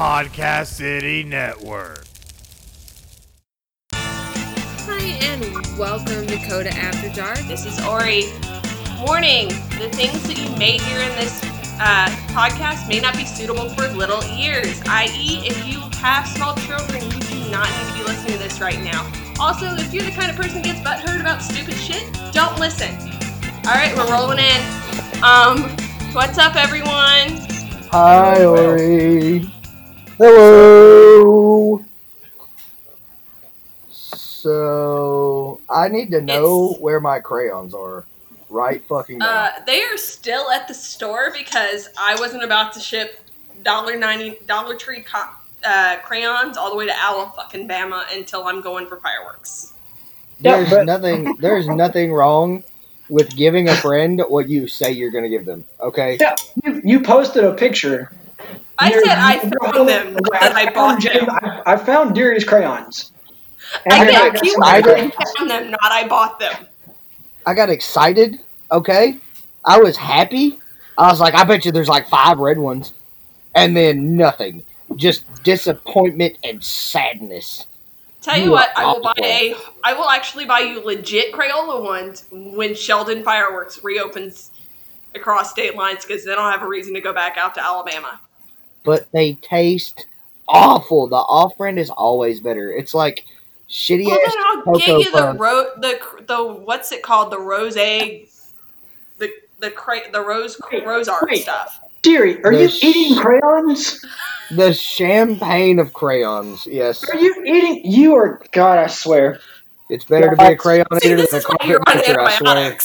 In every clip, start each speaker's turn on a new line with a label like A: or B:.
A: Podcast City Network.
B: Hi, and welcome to Coda After Dark.
C: This is Ori. Warning: the things that you may hear in this uh, podcast may not be suitable for little ears. I.e., if you have small children, you do not need to be listening to this right now. Also, if you're the kind of person that gets butthurt about stupid shit, don't listen. All right, we're rolling in. Um, what's up, everyone?
D: Hi, Ori. Hello. So I need to know
C: It's-
D: where my crayons are. Right fucking now.
C: Uh, they are still at the store because I wasn't about to ship dollar ninety Dollar Tree co- uh, crayons all the way to Alabama fucking Bama until I'm going for fireworks.
D: there's
E: yeah, but-
D: nothing. There's nothing wrong with giving a friend what you say you're going to give them. Okay.
E: Yeah, you, you posted a picture.
C: I said I found them, not that I bought
E: found,
C: them.
E: I, I found Darius crayons.
C: I
E: And
C: got
E: then-
D: I
C: I found them, not I bought them.
D: I got excited. Okay. I was happy. I was like, I bet you there's like five red ones, and then nothing. Just disappointment and sadness.
C: Tell you,
D: You
C: what, I will buy a. I will actually buy you legit Crayola ones when Sheldon Fireworks reopens across state lines because then I'll have a reason to go back out to Alabama.
D: But they taste awful. The off brand is always better. It's like shitty
C: Well,
D: ass
C: then I'll
D: cocoa
C: get you the
D: puff.
C: ro- the the what's it called? The rose egg, the the cra- the rose
E: Wait,
C: rose art
E: wait.
C: stuff.
E: Deary, are
D: The
E: you
D: sh-
E: eating crayons?
D: The champagne of crayons. Yes,
E: Are you eating? You are. God, I swear.
D: it's better to be a crayon
C: See,
D: eater than a
C: is why you're
D: carpet
C: on.
D: I swear.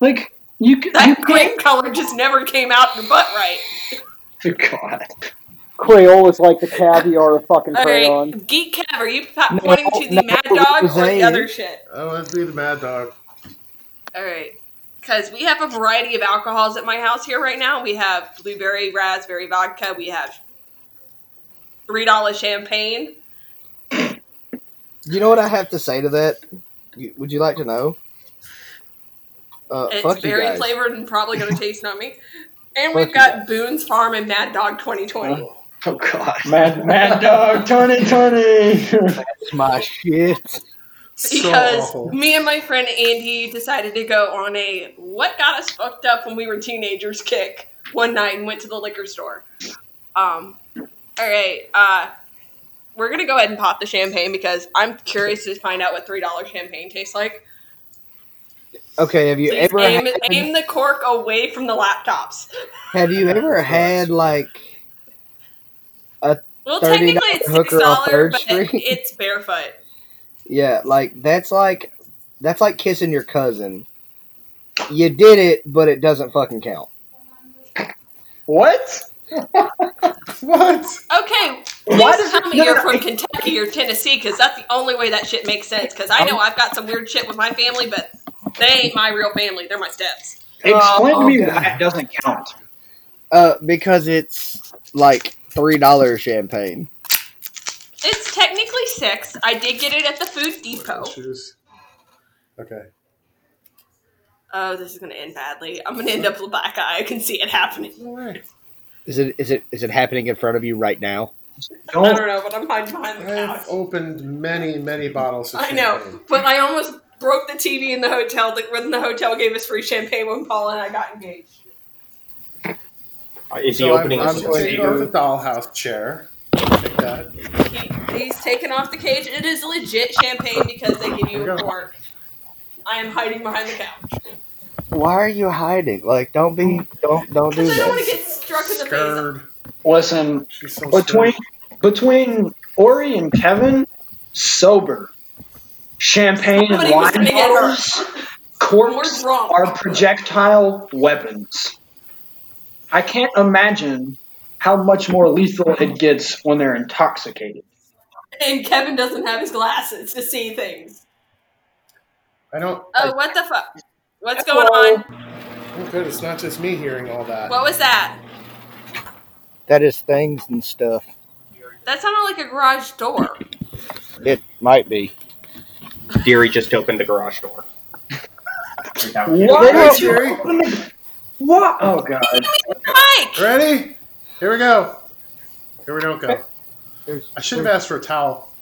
E: Like you. c- you
C: That
E: can't.
C: green color just never came out your butt right.
E: God.
F: Crayola's like the caviar of fucking
C: All
F: crayon.
C: right, Geek Cav, are you pa-
D: No,
C: pointing to the
D: no,
C: Mad Dog or
D: Jose.
C: the other shit?
G: I want to be the mad dog.
C: All right. Because we have a variety of alcohols at my house here right now. We have blueberry raspberry vodka. We have three dollar champagne.
D: You know what I have to say to that? You- Would you like to know? Uh,
C: It's
D: fuck you
C: very
D: guys.
C: flavored and probably going to taste nummy. And we've got Boone's Farm and Mad Dog 2020.
E: Oh, oh God. Mad Mad Dog. Tony Tony.
D: That's my shit.
C: because
G: awful.
C: me and my friend Andy decided to go on a what got us fucked up when we were teenagers kick one night and went to the liquor store. Um, all right, uh, we're gonna go ahead and pop the champagne because I'm curious to find out what three dollar champagne tastes like.
D: Okay, have you
C: Please
D: ever
C: aim,
D: had,
C: aim the cork away from the laptops.
D: have you ever had like
C: Well,
D: $30
C: technically it's six
D: hooker on Third
C: but
D: Street?
C: it's barefoot.
D: Yeah, like that's like that's like kissing your cousin. You did it, but it doesn't fucking count.
E: what?
G: What?
C: Okay,
E: Why
C: please
E: does
C: tell me
E: no,
C: you're
E: no,
C: from
E: it-
C: Kentucky or Tennessee, because that's the only way that shit makes sense. Because I know I've got some weird shit with my family, but they ain't my real family. They're my steps.
E: Explain
D: Oh,
E: to me
D: God.
E: why it doesn't count.
D: Uh, because it's like three dollar champagne.
C: It's technically six. I did get it at the Food Depot.
G: Choose. Okay.
C: Oh, this is gonna end badly. I'm gonna end up with a black eye. I can see it happening.
G: All right.
D: Is it is it is it happening in front of you right now?
C: I
E: Don't.
C: don't know, but I'm hiding behind the couch.
G: I've opened many, many bottles of
C: I know, but I almost broke the TV in the hotel. that- When the hotel gave us free champagne when Paula and I got engaged.
H: Uh, is he opening
G: I'm,
H: a
G: I'm going to take the dollhouse chair. That.
C: He, he's taken off the cage. It is legit champagne because they give you a cork. I am hiding behind the couch
D: Why are you hiding? Like, don't be don't don't do
C: because I don't want to get struck in the face.
G: Scared.
E: Listen,
G: so
E: between
G: scared.
E: between Ori and Kevin, sober, champagne and
C: Somebody was
E: wine
C: gonna get hurt.
E: bottles, corks
C: We're
E: projectile weapons. I can't imagine how much more lethal it gets when they're intoxicated.
C: And Kevin doesn't have his glasses to see things.
G: I don't.
C: Oh, what the fuck? What's going on?
G: Oh, good. It's not just me hearing all that.
C: What was that?
D: That is things and stuff.
C: That sounded like a garage door.
D: It might be.
H: Deary just opened the garage door.
E: What?
G: Ready,
E: is What? Oh god!
C: Mike!
G: Ready? Here we go. Here we don't go.
D: There's,
G: I should have
D: there's,
G: asked for a towel.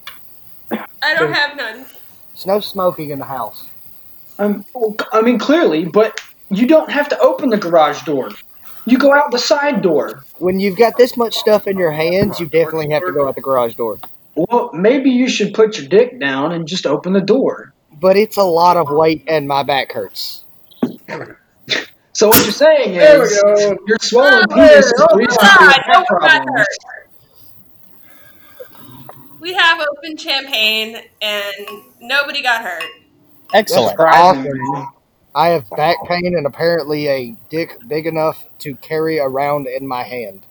C: I don't have none.
D: there's no smoking in the house.
E: Um, I mean, clearly, but you don't have to open the garage door. You go out the side door.
D: When you've got this much stuff in your hands, you definitely have to go out the garage door.
E: Well, maybe you should put your dick down and just open the door.
D: But it's a lot of weight and my back hurts.
E: So what you're saying
G: There we
E: is
G: go.
E: your swollen
C: Oh,
E: penis is
C: oh,
E: reason
C: God,
E: for your
C: no
E: back problems.
C: We have open champagne and nobody got hurt.
D: Excellent. Awesome. I have back pain and apparently a dick big enough to carry around in my hand.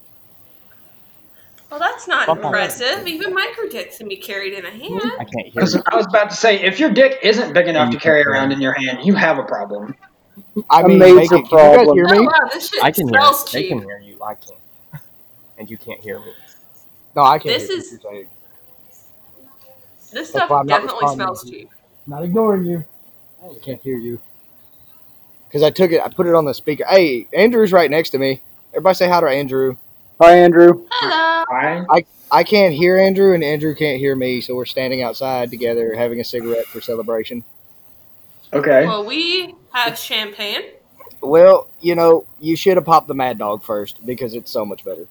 C: Well, that's not
D: Okay.
C: impressive. Even micro dicks can be carried in a hand.
H: Hmm, I can't hear
E: Because
H: you.
E: I was about to say, if your dick isn't big enough to carry around in your hand, you have a problem.
D: I
F: A
D: mean,
F: major
D: make it, can you guys
F: problem.
D: hear
C: Oh
D: me?
C: wow, this shit
H: I can hear.
C: smells
H: They can hear you. I can't. And you can't hear me.
D: No, I can't.
C: This
D: hear
C: is-
D: you're.
C: This stuff
D: why I'm not
C: definitely smells cheap.
D: Not ignoring you. I can't hear you. Because I took it, I put it on the speaker. Hey, Andrew's right next to me. Everybody say hi to Andrew.
F: Hi, Andrew.
C: Hello.
E: Right?
D: I can't hear Andrew, and Andrew can't hear me, so we're standing outside together having a cigarette for celebration.
E: Okay.
C: Well, we have champagne.
D: Well, you know, you should have popped the Mad Dog first because it's so much better.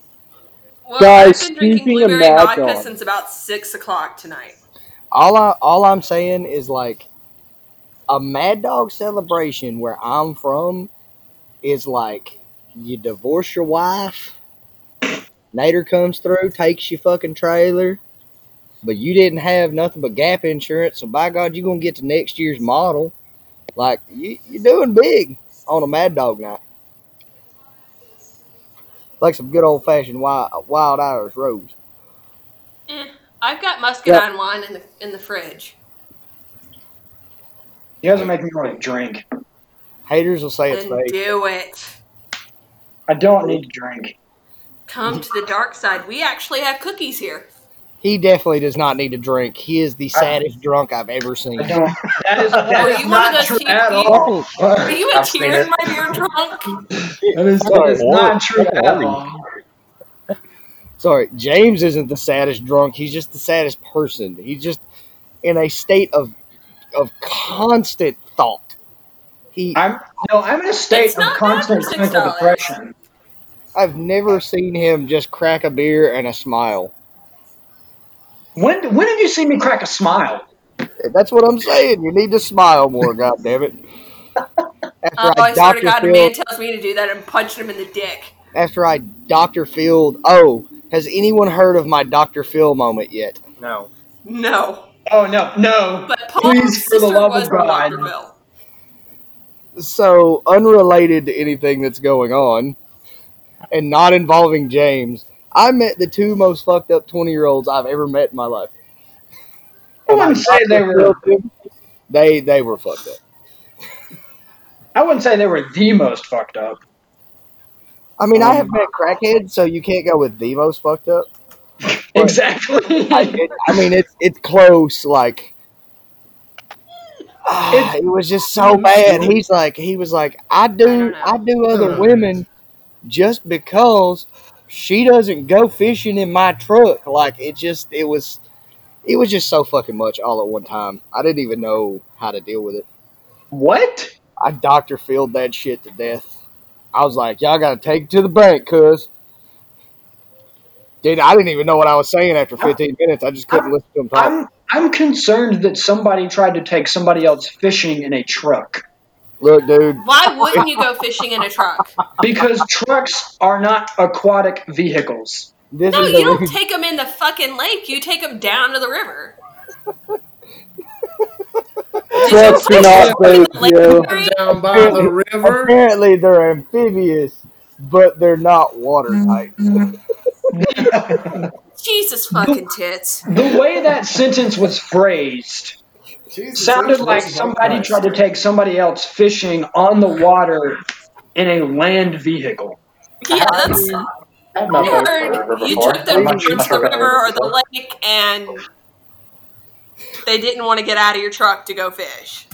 C: Well,
F: Guys,
C: I've been drinking
F: speaking of
C: blueberry
F: Mad
C: vodka
F: Dog.
C: since about six o'clock tonight.
D: All I all I'm saying is like a Mad Dog celebration where I'm from is like you divorce your wife, Nader comes through, takes your fucking trailer, but you didn't have nothing but gap insurance, so by God, you're gonna get to next year's model. Like you, you're doing big on a Mad Dog night. Like some good old fashioned wild, wild Irish rose.
C: Eh, I've got muscadine wine in the in the fridge.
E: You doesn't make me want to drink.
D: Haters will say it's
C: Then
D: fake.
C: do it.
E: I don't need to drink.
C: Come to the dark side. We actually have cookies here.
D: He definitely does not need to drink. He is the saddest drunk I've ever seen.
E: I don't. That is, that
C: Oh, you
E: not true at all.
C: Are you a
H: I've
C: tear in my beer drunk?
E: That is, that is not true at all.
D: Sorry, James isn't the saddest drunk. He's just the saddest person. He's just in a state of of constant thought. He,
E: I'm no, I'm in a state of constant
C: bad for
E: clinical
C: $6.
E: depression.
D: I've never uh, seen him just crack a beer and a smile.
E: When when did you see me crack a smile?
D: That's what I'm saying. You need to smile more. God damn it! After
C: Oh,
D: I
C: I swear to
D: Doctor
C: God, a man tells me to do that and punch him in the dick.
D: after I Doctor Phil. Oh, has anyone heard of my Doctor Phil moment yet?
H: No.
C: No.
E: Oh no, no!
C: But Paul's
E: Please, for the love of God.
C: Dr.
D: So unrelated to anything that's going on, and not involving James. I met the two most fucked up twenty year olds I've ever met in my life.
E: I wouldn't say they were.
D: They they were fucked up.
E: I wouldn't say they were the most fucked up.
D: I mean, I have met crackheads, so you can't go with the most fucked up.
E: Exactly.
D: I, it, I mean, it's it's close. Like, ah, it was just so bad. He's like, he was like, I
C: don't
D: do,
C: know.
D: I do other women just because she doesn't go fishing in my truck. Like, it just, it was, it was just so fucking much all at one time. I didn't even know how to deal with it.
E: what?
D: I Doctor Philed that shit to death. I was like, y'all gotta take it to the bank, cuz. Dude, I didn't even know what I was saying after 15 minutes. I just couldn't listen to him talk.
E: I'm I'm concerned that somebody tried to take somebody else fishing in a truck
D: Look, dude,
C: Why wouldn't you go fishing in a truck?
E: because trucks are not aquatic vehicles.
D: this
C: No,
D: is
C: you don't
D: reason.
C: take them in the fucking lake. You take them down to the river.
F: Trucks do not
C: Did
F: bathe
C: you
F: you.
G: Down by the river.
D: Apparently, they're amphibious, but they're not watertight. Mm-hmm.
C: Jesus fucking tits.
E: The way that sentence was phrased
G: Jesus,
E: sounded like somebody
G: Christ.
E: tried to take somebody else fishing on the water in a land vehicle.
C: Yeah, that's.
H: I've
C: I
H: not been
C: heard you took them
H: I'm
C: towards the river or the lake, and they didn't want to get out of your truck to go fish.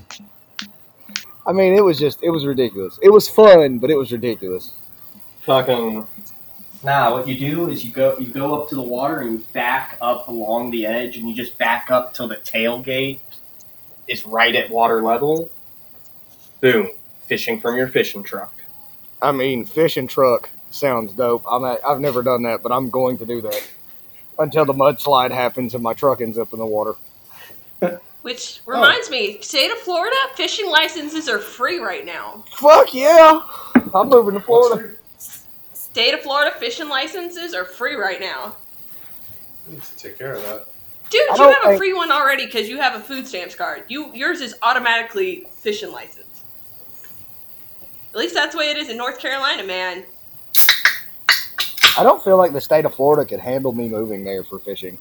D: I mean, it was just, it was ridiculous. It was fun, but it was ridiculous.
H: Fucking Nah, what you do is you go you go up to the water and you back up along the edge and you just back up till the tailgate is right at water level. Boom. Fishing from your fishing truck.
D: I mean, fishing truck sounds dope. I'm at, I've never done that, but I'm going to do that until the mudslide happens and my truck ends up in the water.
C: Which reminds me, state of Florida, fishing licenses are free right now.
D: Fuck yeah! I'm moving to Florida.
C: State of Florida fishing licenses are free right now.
G: I need to take care of that.
C: Dude,
D: I
C: you have a free one already because you have a food stamps card. You yours is automatically fishing license. At least that's the way it is in North Carolina, man.
D: I don't feel like the state of Florida could handle me moving there for fishing.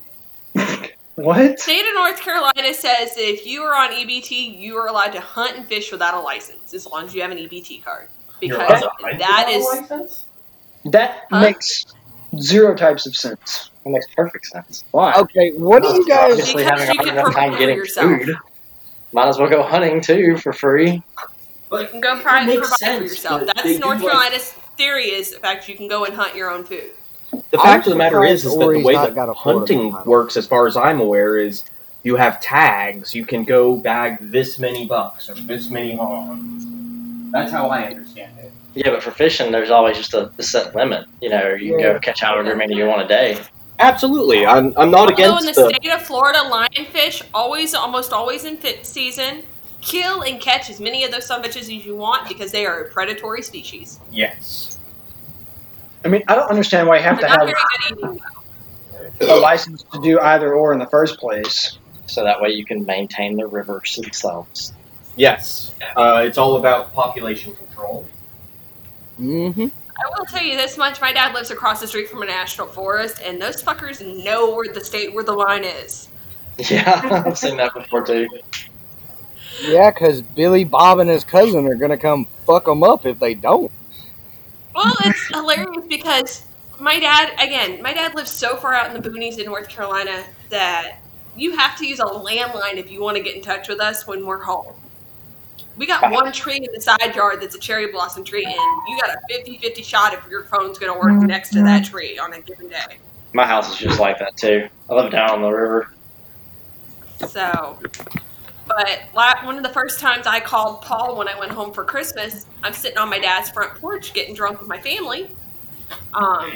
E: What?
C: State of North Carolina says that if you are on EBT, you are allowed to hunt and fish without a license as long as you have an EBT card. Because
H: that is
C: that
H: a license?
E: That
C: Huh?
E: makes zero types of sense.
I: It makes perfect sense.
E: Why?
D: Okay, what do you guys?
I: Obviously,
C: Because
I: having
C: you
I: a
C: can
I: hard enough time
C: provide
I: getting
C: yourself.
I: food. Might as well go hunting too for free.
C: you can go pri-
H: makes
C: provide for
H: sense,
C: yourself.
H: but
C: That's
H: they do
C: North
H: like-
C: Carolina's theory is the fact you can go and hunt your own food.
H: The
D: I'm
H: fact of the matter is, is that the
D: Ori's
H: way
D: not
H: that
D: got a Florida
H: hunting
D: title.
H: works, as far as I'm aware, is you have tags. You can go bag this many bucks or this many hogs. That's how I understand it.
I: Yeah, but for fishing, there's always just a, a set limit. You know, you can go catch however many you want a day.
H: Absolutely, I'm, I'm not
C: Although
H: against
C: in the,
H: the.
C: state of Florida, lionfish always, almost always in fit season. Kill and catch as many of those sonbitches as you want because they are a predatory species.
H: Yes.
E: I mean, I don't understand why you have
C: They're
E: to have
C: eating.
E: a license to do either or in the first place.
I: So that way you can maintain the rivers themselves.
H: Yes. Uh, it's all about population control.
D: Mm-hmm.
C: I will tell you this much: my dad lives across the street from a national forest, and those fuckers know where the state where the line is.
I: Yeah, I've seen that before too.
D: Yeah, because Billy Bob and his cousin are gonna come fuck them up if they don't.
C: Well, it's hilarious because my dad, again, my dad lives so far out in the boonies in North Carolina that you have to use a landline if you want to get in touch with us when we're home. We got one tree in the side yard that's a cherry blossom tree, and you got a 50 50 shot if your phone's going to work next to that tree on a given day.
I: My house is just like that too. I live down on the river.
C: So, but la- one of the first times I called Paul when I went home for Christmas, I'm sitting on my dad's front porch getting drunk with my family. Um,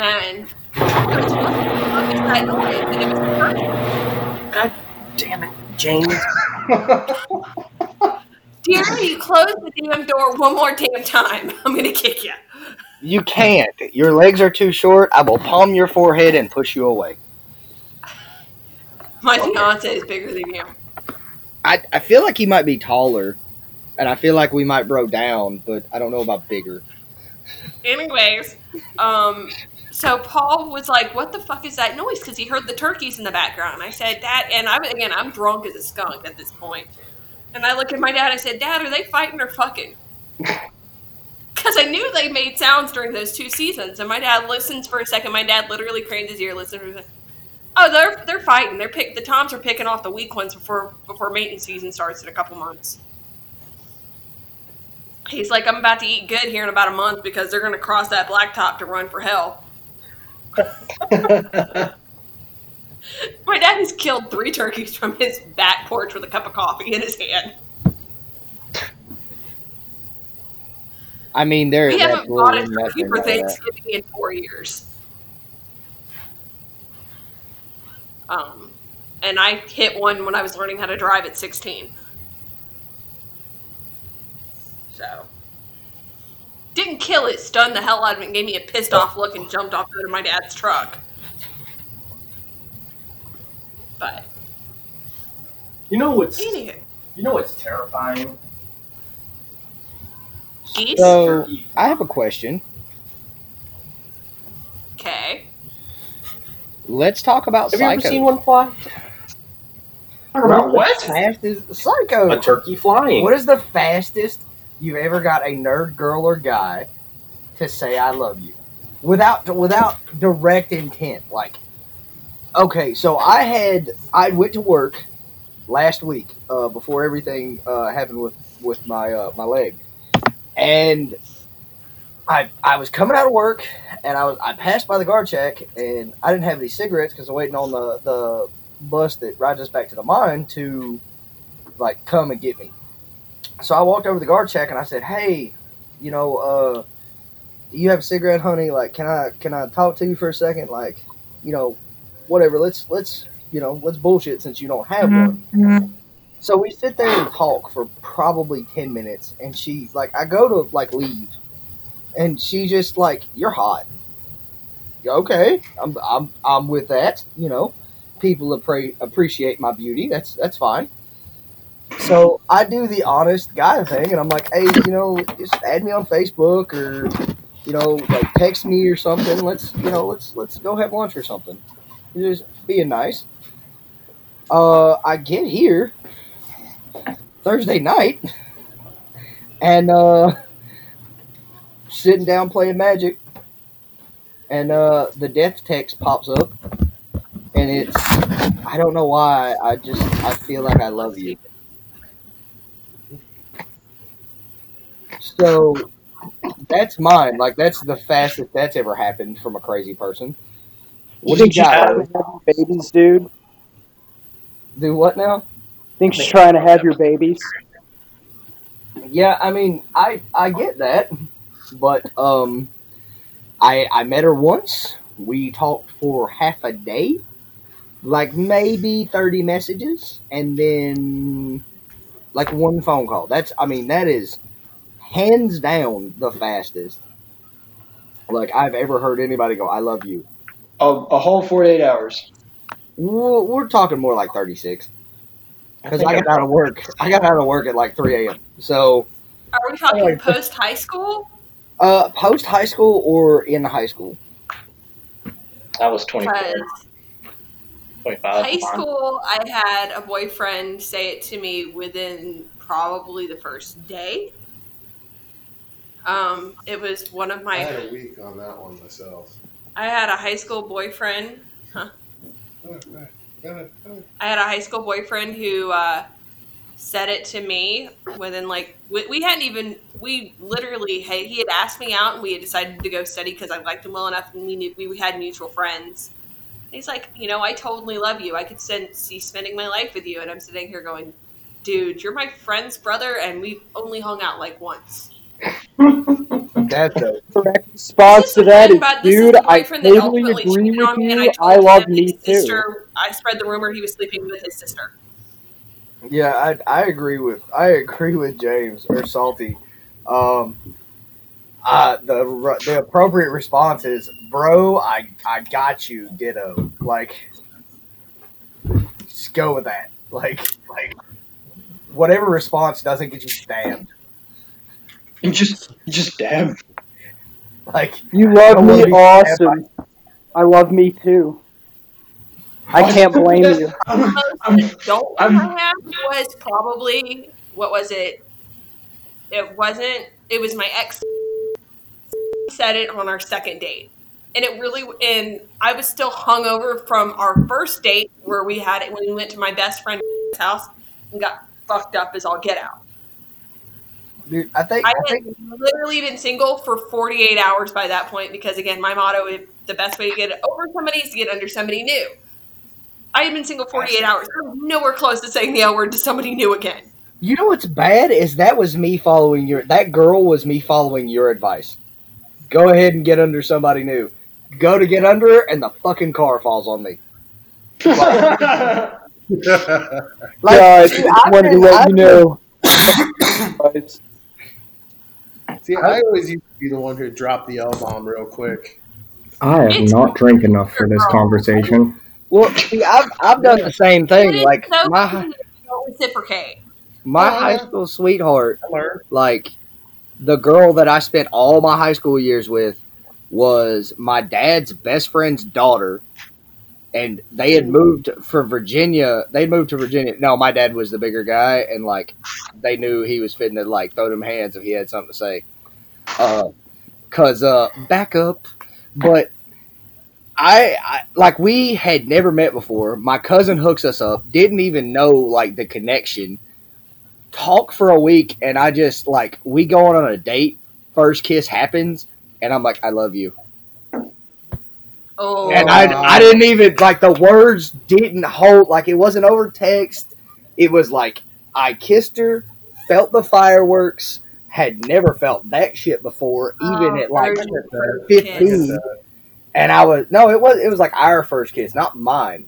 C: and it was that noise, and it was
H: God damn it, James.
C: Dear, you close the damn door one more damn time. I'm gonna kick you.
D: You can't. Your legs are too short. I will palm your forehead and push you away.
C: My fiance is bigger than you.
D: I, I feel like he might be taller, and I feel like we might bro down, but I don't know about bigger.
C: Anyways, um, so Paul was like, "What the fuck is that noise?" Because he heard the turkeys in the background. I said, that, and I'm again, I'm drunk as a skunk at this point. And I look at my dad. And I said, "Dad, are they fighting or fucking?" Because I knew they made sounds during those two seasons. And my dad listens for a second. My dad literally cranes his ear, listens for a. Oh, they're they're fighting. They're pick the toms are picking off the weak ones before before mating season starts in a couple months. He's like, I'm about to eat good here in about a month because they're gonna cross that blacktop to run for hell. My dad has killed three turkeys from his back porch with a cup of coffee in his hand.
D: I mean, there.
C: We haven't bought a turkey for. Thanksgiving in four years. Um, and I hit one when I was learning how to drive at 16. So. Didn't kill it, stunned the hell out of it, and gave me a pissed off look and jumped off out of my dad's truck. But,
H: You know what's
C: anywho,
H: you know what's terrifying?
C: geese?
D: So I have a question.
C: Okay.
D: Let's talk about
H: Have you ever seen one fly?
E: Talk about what?
D: Fastest Psycho.
H: A turkey flying.
D: What is the fastest you've ever got a nerd girl or guy to say "I love you" without without direct intent? Like, okay, so I had I went to work last week uh, before everything uh, happened with with my uh, my leg, and I I was coming out of work and I was I passed by the guard check and I didn't have any cigarettes because I'm waiting on the the bus that rides us back to the mine to like come and get me. So I walked over to the guard check and I said, "Hey, you know, uh, you have a cigarette, honey? Like, can I can I talk to you for a second? Like, you know, whatever. Let's let's you know let's bullshit since you don't have mm-hmm. one." Mm-hmm. So we sit there and talk for probably ten minutes, and she like I go to like leave, and she just like you're hot. Okay, I'm I'm I'm with that. You know, people appre- appreciate my beauty. That's that's fine. So I do the honest guy thing, and I'm like, hey, you know, just add me on Facebook or you know, like text me or something. Let's you know, let's let's go have lunch or something. Just being nice. Uh, I get here Thursday night, and uh, sitting down playing Magic, and uh, the death text pops up, and it's I don't know why I just I feel like I love you. So that's mine. Like that's the fastest that's ever happened from a crazy person.
F: You
D: What do you
F: think she's
D: got?
F: trying have babies, dude?
D: Do what now?
F: Think she's trying to have your babies?
D: Yeah, I mean, I I get that, but um, I I met her once. We talked for half a day, like maybe thirty messages, and then like one phone call. That's I mean that is hands down the fastest. Like I've ever heard anybody go, "I love you."
E: A, a whole 48 hours.
D: We're, we're talking more like thirty six because
I: think
D: I got out of work. I got out of work at like three a.m. So
C: Are we talking post high school?
D: uh, post high school or in high school.
I: I was 24,
C: Because
I: 25.
C: high school, I had a boyfriend say it to me within probably the first day. Um, it was one of my.
G: I had a week on that one myself.
C: I had a high school boyfriend.
G: Ahead.
C: I had a high school boyfriend who uh, said it to me within like we, we hadn't even we literally he had asked me out and we had decided to go study because I liked him well enough and we knew we had mutual friends. And he's like, you know, I totally love you. I could send, see spending my life with you, and I'm sitting here going, dude, you're my friend's brother, and we've only hung out like once.
D: That's a
F: Correct response to that is,
C: But this is
F: dude, I
C: boyfriend
F: totally agree with
C: on me, and
F: you.
C: I
F: I love
C: him
F: me too.
C: sister. I spread the rumor he was sleeping with his sister.
D: Yeah, I, I agree with I agree with James or Salty. Um, uh, the the appropriate response is, "Bro, I I got you, ditto." Like, just go with that. Like, like whatever response doesn't get you stabbed.
E: You just, you just damn.
D: Like,
F: You love me awesome. I love me too. I can't blame you.
E: I'm,
C: most
E: I'm,
C: adult
E: I'm-
C: one I had was probably what was it? It wasn't. It was my ex said it on our second date, and it really. And I was still hungover from our first date where we had it when we went to my best friend's house and got fucked up as all get out.
D: Dude, I think
C: I
D: I
C: had
D: think
C: literally been single for 48 hours by that point because, again, my motto is the best way to get over somebody is to get under somebody new. I had been single 48 hours. I was nowhere close to saying the L word to somebody new again.
D: you know what's bad is that was me following your that girl was me following your advice. Go ahead and get under somebody new. Go to get under her, and the fucking car falls on me. Like,
F: Guys,
D: dude,
F: just
D: I've
F: wanted to let
D: I've
F: you know. Guys,
G: See, I always used to be the one who dropped the L bomb real quick.
J: I have
C: It's-
J: not drank enough for this conversation.
D: Well, see, I've I've done the same thing.
C: it's
D: Like
C: so
D: my
C: easy to don't reciprocate.
D: my
G: Oh,
D: high school sweetheart,
G: I
D: like the girl that I spent all my high school years with, was my dad's best friend's daughter, and they had moved from Virginia. They moved to Virginia. No, my dad was the bigger guy, and like they knew he was fitting to like throw them hands if he had something to say. Uh, cause uh, back up, but. I, I like we had never met before. My cousin hooks us up. Didn't even know like the connection. Talk for a week, and I just like we go on a date. First kiss happens, and I'm like, I love you.
C: Oh,
D: And I, I didn't even like the words didn't hold like it wasn't over text. It was like I kissed her, felt the fireworks, had never felt that shit before, even
C: Oh,
D: at like fifteen.
C: kiss.
D: And I was no, it was it was like our first kiss, not mine.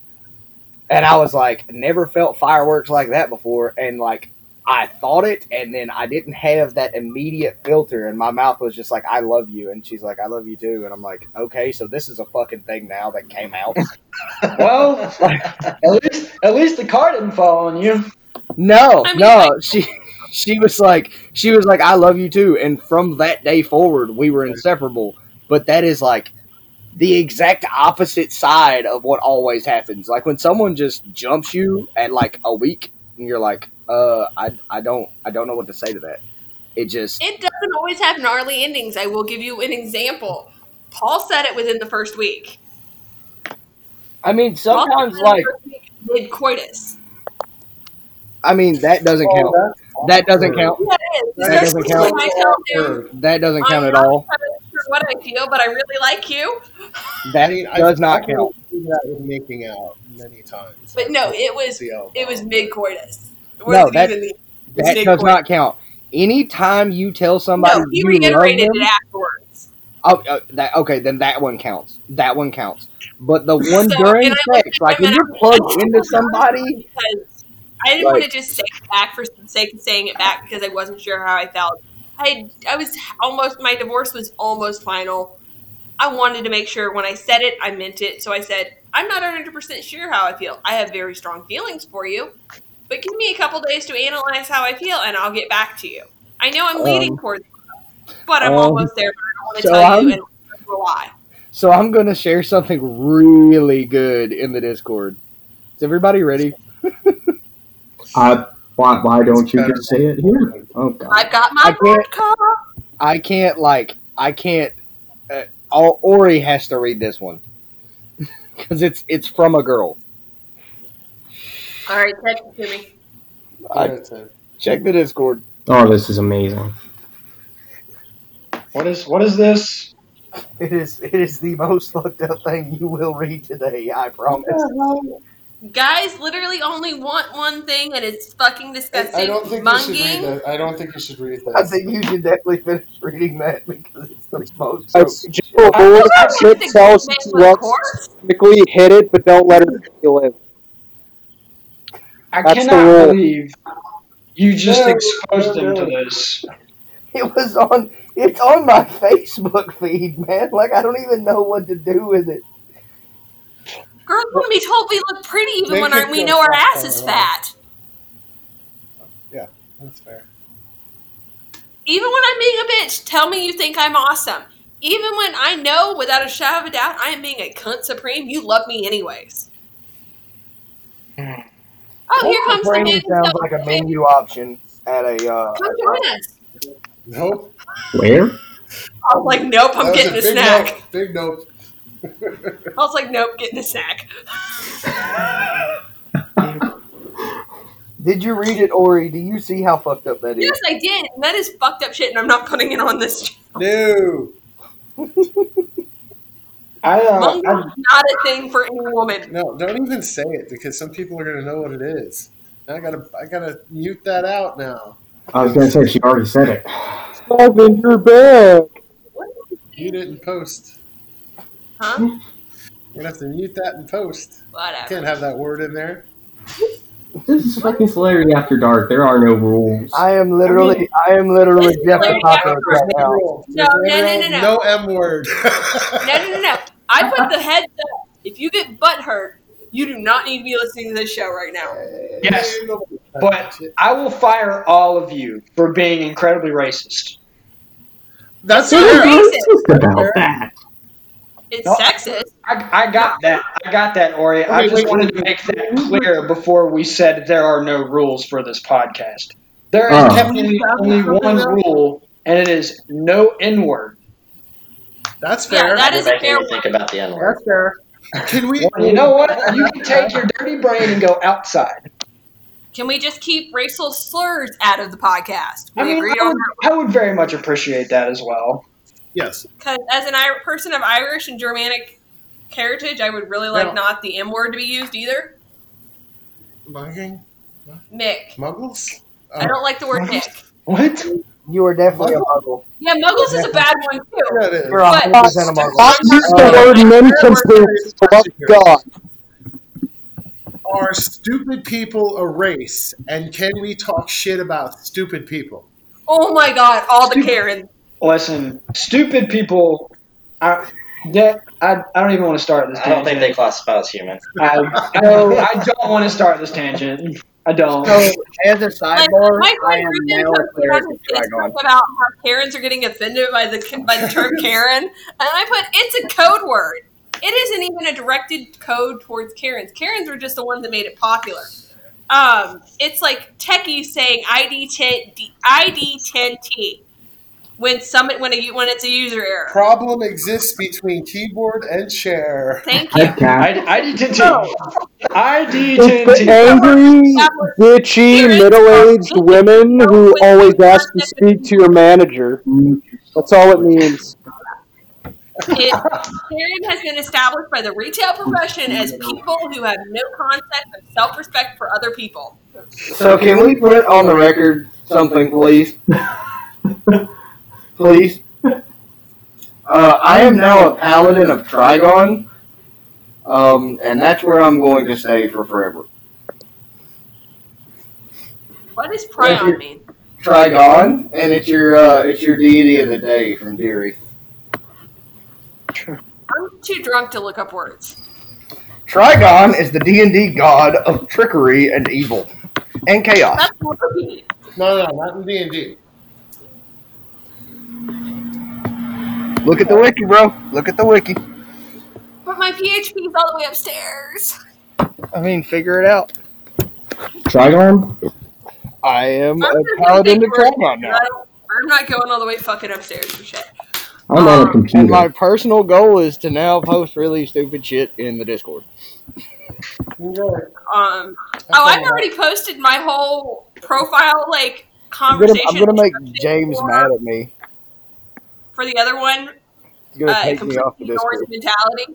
D: And I was like, never felt fireworks like that before, and like I thought it, and then I didn't have that immediate filter, and my mouth was just like, "I love you," and she's like, "I love you too," and I'm like, "Okay, so this is a fucking thing now that came out."
E: Well, at least at least the car didn't fall on you.
D: No,
C: I mean,
D: no, she she was like she was like I love you too, and from that day forward we were inseparable. But that is like the exact opposite side of what always happens. Like when someone just jumps you at like a week, and you're like, uh, I I don't I don't know what to say to that. It just
C: It doesn't always have gnarly endings. I will give you an example. Paul said it within the first week.
D: I mean sometimes like
C: mid coitus.
D: I mean that doesn't
G: Oh,
D: count.
G: That's
D: That doesn't count.
C: Yeah.
D: That doesn't count.
C: when I tell him
D: That doesn't count
C: I'm
D: at
C: not
D: all.
C: entirely sure what I feel, but I really like you.
D: That does not count.
G: that with making out many times.
C: But no, it was it was mid coitus.
D: No, that- That does not count. Anytime you tell somebody
C: No, he
D: you love
C: reiterated
D: them,
C: it afterwards.
D: Oh, uh, that okay. Then that one counts. That one counts. But the one
C: So,
D: during sex, like when you're plugged into somebody,
C: because I didn't
D: Like-
C: want to just say it back for the sake of saying it back because I wasn't sure how I felt. I I was almost my divorce was almost final. I wanted to make sure when I said it, I meant it. So I said, I'm not 100% sure how I feel. I have very strong feelings for you, but give me a couple days to analyze how I feel and I'll get back to you. I know I'm leading
D: Um,
C: towards it, but I'm
D: um,
C: almost there, but I don't want to
D: so
C: tell
D: I'm-
C: you and why.
D: so I'm gonna share something really good in the Discord. Is everybody ready?
J: I, why, why don't you just say it here? Oh, God.
C: I've got my
D: can't-
C: vodka.
D: I can't like I can't. Uh, Or- Ori has to read this one because it's it's from a girl.
C: All right, text it to me.
D: I- Check the Discord.
J: Oh, this is amazing.
E: What is what is this?
D: It is it is the most fucked up thing you will read today. I promise.
C: Guys literally only want one thing, and it's fucking disgusting.
G: I don't think you should read that. I don't think you should read that.
D: I think you should definitely finish reading that because it's the most.
F: That's
D: so-
F: Jill
C: I
F: that
C: think
F: tells
C: they
F: you
C: would, of
F: what
C: course.
F: hit it, but don't let her make you live.
E: I
F: That's
E: cannot
F: rule.
E: believe you just
G: No,
E: exposed
G: no,
E: him to this.
D: It was on. It's on my Facebook feed, man. Like I don't even know what to do with it.
C: Girls want to be told we look pretty even
G: Make
C: when our, we know our ass is fat.
G: Yeah, That's fair.
C: Even when I'm being a bitch, tell me you think I'm awesome. Even when I know without a shadow of a doubt I am being a cunt supreme, you love me anyways. Oh, here comes the
D: Brain
C: man.
D: sounds like a menu option at a. Uh,
C: Come join us.
G: Nope.
J: Where?
C: I was like, nope, I'm
G: That
C: getting a
G: big
C: snack.
G: Nope. Big nope.
C: I was like, nope, get in the sack.
D: Did you read it, Ori? Do you see how fucked up that is?
C: Yes, I did. And that is fucked up shit, and I'm not putting it on this.
G: no.
E: I, uh, I
C: is not a thing for any woman.
G: No, don't even say it because some people are gonna know what it is. And I gotta, I gotta mute that out now.
J: I was gonna say she already said it.
F: Stop in your bag.
G: Mute it in post.
C: Huh?
G: You're gonna have to mute that in post.
C: Whatever.
G: Can't have that word in there.
J: This is fucking celebrity after dark. There are no rules.
D: I am literally, I am literally Jeff the
C: like
D: right now.
C: No, no, no, no, no.
G: No M word.
C: No, no, no, no. I put the heads up. If you get butt hurt, you do not need to be listening to this show right now.
E: Yes, but I will fire all of you for being incredibly racist.
G: That's
C: It's
G: fair.
C: not racist.
J: It's about that.
C: It's
E: No.
C: sexist.
E: I, I got that. I got that, Ori. I just
G: wait,
E: wanted to make that clear before we said there are no rules for this podcast. There is
J: Oh.
E: definitely only one rule, and it is no N word.
G: That's fair.
C: that
I: You're
C: a fair
I: me think about the N word.
F: That's fair.
G: Can we?
E: You know what? You can take your dirty brain and go outside.
C: Can we just keep racial slurs out of the podcast? We
E: I mean, I would. I would very much appreciate that as well.
G: Yes.
C: Because as an Ir- person of Irish and Germanic heritage, I would really like
G: No.
C: not the M word to be used either.
G: Mugging?
C: Mick.
G: Muggles?
C: I don't like the word Mick.
E: What?
D: You are definitely a muggle.
C: Yeah, Muggles is a bad one too.
G: Yeah, it is.
D: You're a
C: But-
D: hundred percent a muggle.
F: Stop using the word nincompoop, for love of God.
G: Are stupid people a race? And can we talk shit about stupid people?
C: Oh my god, all the Karens.
E: Listen, stupid people. I, that, I, I don't even want to start this.
I: I don't think they classify as human.
E: I, no, I don't want to start this tangent. I don't.
D: So, as a
C: Like,
D: sidebar,
C: my
D: I
C: friend
D: am
C: Ruben
D: now a
C: posted
D: cleric
C: on
D: of
C: his
D: Trigon.
C: About how Karens are getting offended by the by the term Karen, and I put it's a code word. It isn't even a directed code towards Karens. Karens were just the ones that made it popular. Um, it's like techies saying ID ten ID ten T when some when a when it's a user error.
G: Problem exists between keyboard and chair.
C: Thank you.
J: Head cap.
E: I, ID 10 T. ID
F: It's
E: 10
F: the angry, bitchy, middle-aged women who always ask to speak to your manager. That's all it means.
C: It, Karen has been established by the retail profession as people who have no concept of self-respect for other people.
D: So can we put on the record something, please? please. Uh, I am now a paladin of Trigon, um, and that's where I'm going to stay for forever.
C: What does prion mean?
D: Trigon, and it's your uh, it's your deity of the day from Deary.
C: I'm too drunk to look up words.
D: Trigon is the D and D god of trickery and evil, and chaos.
C: That's what I mean.
G: No, no, not in D and D.
D: Look at the wiki, bro. Look at the wiki.
C: But my PHP is all the way upstairs.
D: I mean, figure it out.
J: Trigon?
D: I am
C: I'm
D: a paladin of
C: thinking
D: Trigon now.
C: I'm not going all the way fucking upstairs for shit.
J: I'm on a
C: Um,
D: And
J: computer.
D: my personal goal is to now post really stupid shit in the Discord.
C: Um, oh, I've already posted my whole profile like
D: I'm gonna,
C: conversation
D: I'm gonna make James
C: for,
D: mad at me.
C: For the other one.
D: He's
C: Uh,
D: take me off the
C: completely Norse
D: Discord.
C: mentality.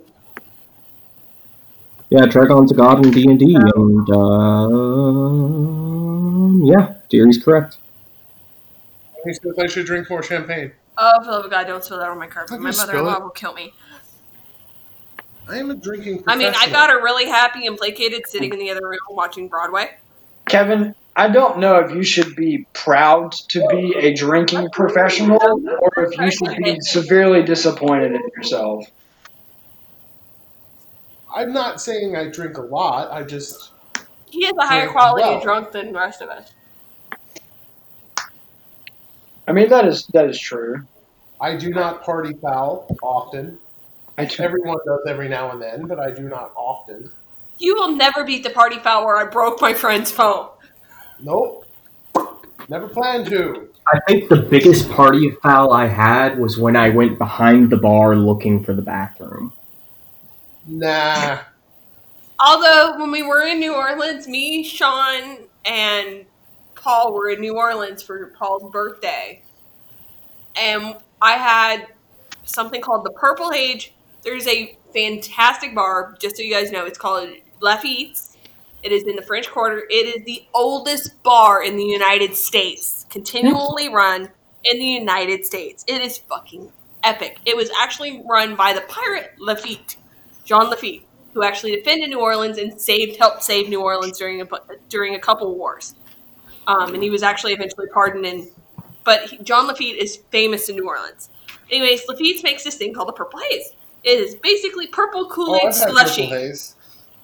J: Yeah, Trigon's a god in D and D, and um, yeah, Deary's correct.
G: He says I should drink more champagne.
C: Oh, for the love of God, don't spill that on my carpet. My mother-in-law will kill me.
G: I am a drinking
C: I mean, I got her really happy and placated sitting in the other room watching Broadway.
E: Kevin, I don't know if you should be proud to be a drinking professional or if you should be severely disappointed in yourself.
G: I'm not saying I drink a lot. I just
C: He has a higher quality
G: well.
C: of drunk than the rest of us.
E: I mean, that is that is true.
G: I do not party foul often.
E: I do.
G: Everyone does every now and then, but I do not often.
C: You will never beat the party foul where I broke my friend's phone.
G: Nope. Never planned to.
H: I think the biggest party foul I had was when I went behind the bar looking for the bathroom.
G: Nah.
C: Although when we were in New Orleans, me, Sean, and Paul were in New Orleans for Paul's birthday, and I had something called the Purple Haze. There's a fantastic bar, just so you guys know. It's called Lafitte's. It is in the French Quarter. It is the oldest bar in the United States, continually run in the United States. It is fucking epic. It was actually run by the pirate Lafitte, John Lafitte, who actually defended New Orleans and saved, helped save New Orleans during a during a couple wars. Um, and he was actually eventually pardoned. And but he, John Lafitte is famous in New Orleans. Anyways, Lafitte makes this thing called the Purple Haze. It is basically purple Kool
G: Oh,
C: Aid
G: had
C: slushy.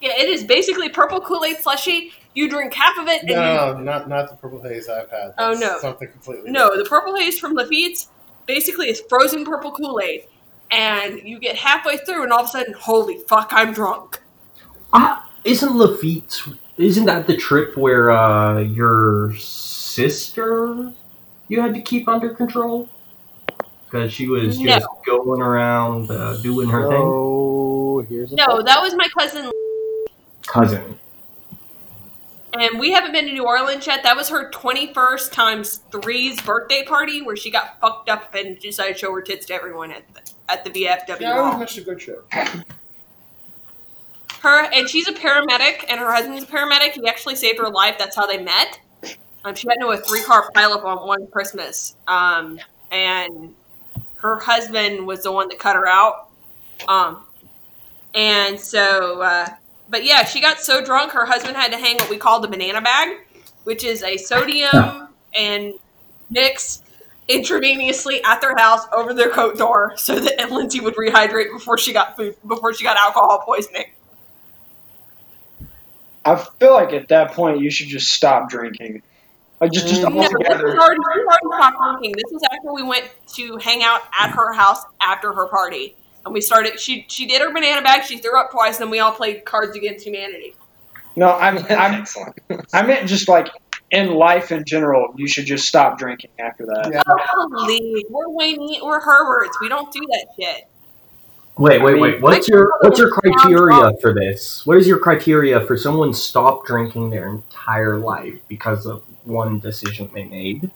G: Purple haze.
C: Yeah, it is basically purple Kool Aid slushy. You drink half of it, and you
G: No, not not the purple haze I've had.
C: Oh, no.
G: something completely.
C: No, the purple haze from Lafitte's basically is frozen purple Kool Aid, and you get halfway through, and all of a sudden, holy fuck, I'm drunk.
H: Ah, isn't Lafitte? Isn't that the trip where uh, your sister you had to keep under control because she was
C: No.
H: just going around uh, doing her thing?
D: So here's a
C: No, that was my cousin.
H: Cousin.
C: And we haven't been to New Orleans yet. That was her 21st times three's birthday party where she got fucked up and decided to show her tits to everyone at the, at the VFW.
G: Yeah, I always
C: mall.
G: missed a good show.
C: her and she's a paramedic and her husband's a paramedic he actually saved her life that's how they met um, she got into a three-car pileup on one christmas um, and her husband was the one that cut her out um, and so uh, but yeah she got so drunk her husband had to hang what we call the banana bag which is a sodium and mix intravenously at their house over their coat door so that lindsay would rehydrate before she got food before she got alcohol poisoning
E: I feel like at that point you should just stop drinking. I just just
C: No, this is
E: altogether.
C: already, already stopped drinking. This was after we went to hang out at her house after her party, and we started. She she did her banana bag. She threw up twice, and then we all played Cards Against Humanity.
E: No, I'm I'm
I: Excellent.
E: I meant just like in life in general, you should just stop drinking after that.
G: Yeah.
C: Oh, we're Wayne, we're Herberts. We don't do that shit.
H: Wait, wait, wait. What's your what's your criteria for this? What is your criteria for someone stop drinking their entire life because of one decision they made?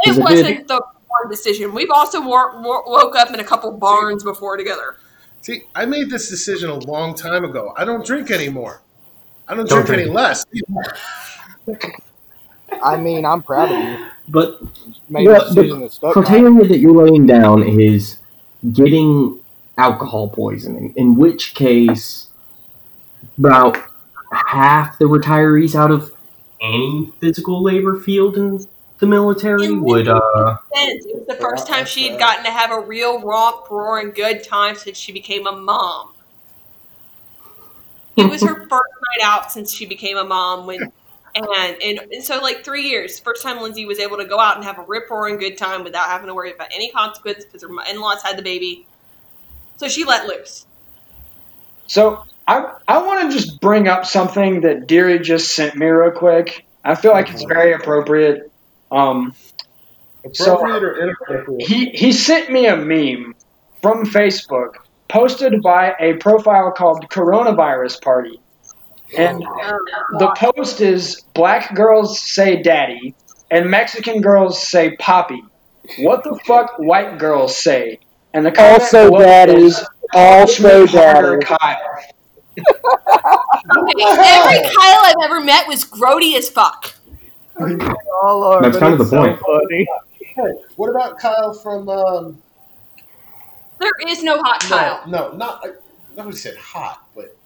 C: It wasn't the one decision. We've also wor- wo- woke up in a couple barns before together.
G: See, I made this decision a long time ago. I don't drink anymore. I don't,
H: Don't
G: drink, any less.
D: I mean, I'm proud of you.
H: But
D: Made
H: Yeah,
D: a decision that
H: criteria that you're laying down is getting alcohol poisoning, in which case about half the retirees out of any physical labor field in the military would uh
C: Since It was the first time she had gotten to have a real romp, roaring good time since she became a mom. It was her first night out since she became a mom when and, and and so like three years first time lindsay was able to go out and have a rip roaring good time without having to worry about any consequence because her in-laws had the baby so she let loose
E: So I I want to just bring up something that Deary just sent me real quick. I feel like it's very appropriate. Um, So-
G: or
E: he he sent me a meme from Facebook posted by a profile called Coronavirus Party, and the post is Black girls say daddy and Mexican girls say poppy. What the fuck white girls say? And the comment
F: Also
E: below
F: daddy.
E: is,
F: Also
E: "Punch me harder,
F: daddy.
E: Kyle.
C: okay, every kyle i've ever met was grody as fuck
D: Oh, Lord,
H: That's kind of the
D: so
H: point.
D: funny.
G: Hey, what about Kyle from? Um,
C: there is no hot kyle
G: no, no, not. I, nobody said hot, but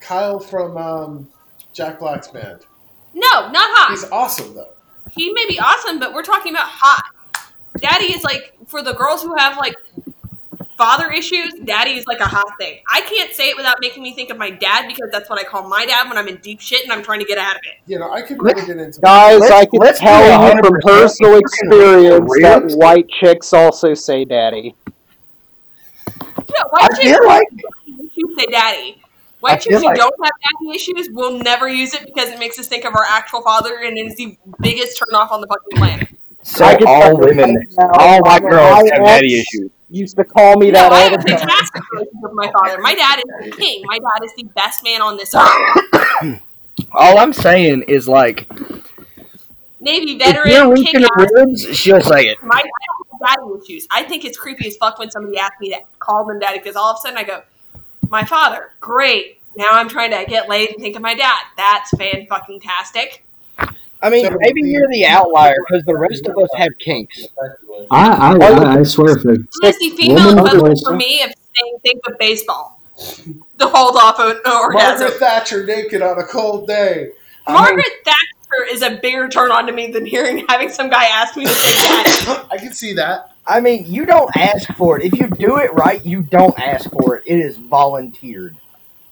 G: Kyle from um, Jack Black's band.
C: no not hot
G: He's awesome though.
C: he may be awesome, but we're talking about hot. Daddy is like for the girls who have like father issues. Daddy is like a hot thing. I can't say it without making me think of my dad because that's what I call my dad when I'm in deep shit and I'm trying to get out of it.
G: You know, I could really get into.
F: Guys,
D: Let's-
F: I can
D: let's
F: tell you from personal experience that white chicks also say daddy.
C: Yeah, white
D: I
C: chicks
D: feel like
C: you say daddy.
D: I
C: White
D: feel
C: chicks who
D: like-
C: don't have daddy issues will never use it because it makes us think of our actual father and it is the biggest turn off on the fucking planet.
D: so
F: I
D: all women, all white girls have daddy issues.
F: Used to call me
C: No,
F: that
C: I
F: all
C: have
F: the
C: a
F: time.
C: fantastic relationship with my father. My dad is the king. My dad is the best man on this earth.
D: All I'm saying is like,
C: Navy
D: if you're
C: veteran,
D: weak in
C: king
D: the ribs, she'll say it.
C: My dad has daddy issues. I think it's creepy as fuck when somebody asks me to call them daddy because all of a sudden I go, my father, great. Now I'm trying to get laid and think of my dad. That's fan fucking tastic.
D: I mean, maybe you're the outlier because the rest of us have kinks.
J: I, I, I, I swear, if a
C: It's female equivalent for me of saying think of baseball. To hold off an orgasm.
G: Margaret Thatcher naked on a cold day.
C: Margaret Thatcher is a bigger turn on to me than hearing having some guy ask me to say daddy.
G: I can see that.
D: I mean, you don't ask for it. If you do it right, you don't ask for it. It is volunteered.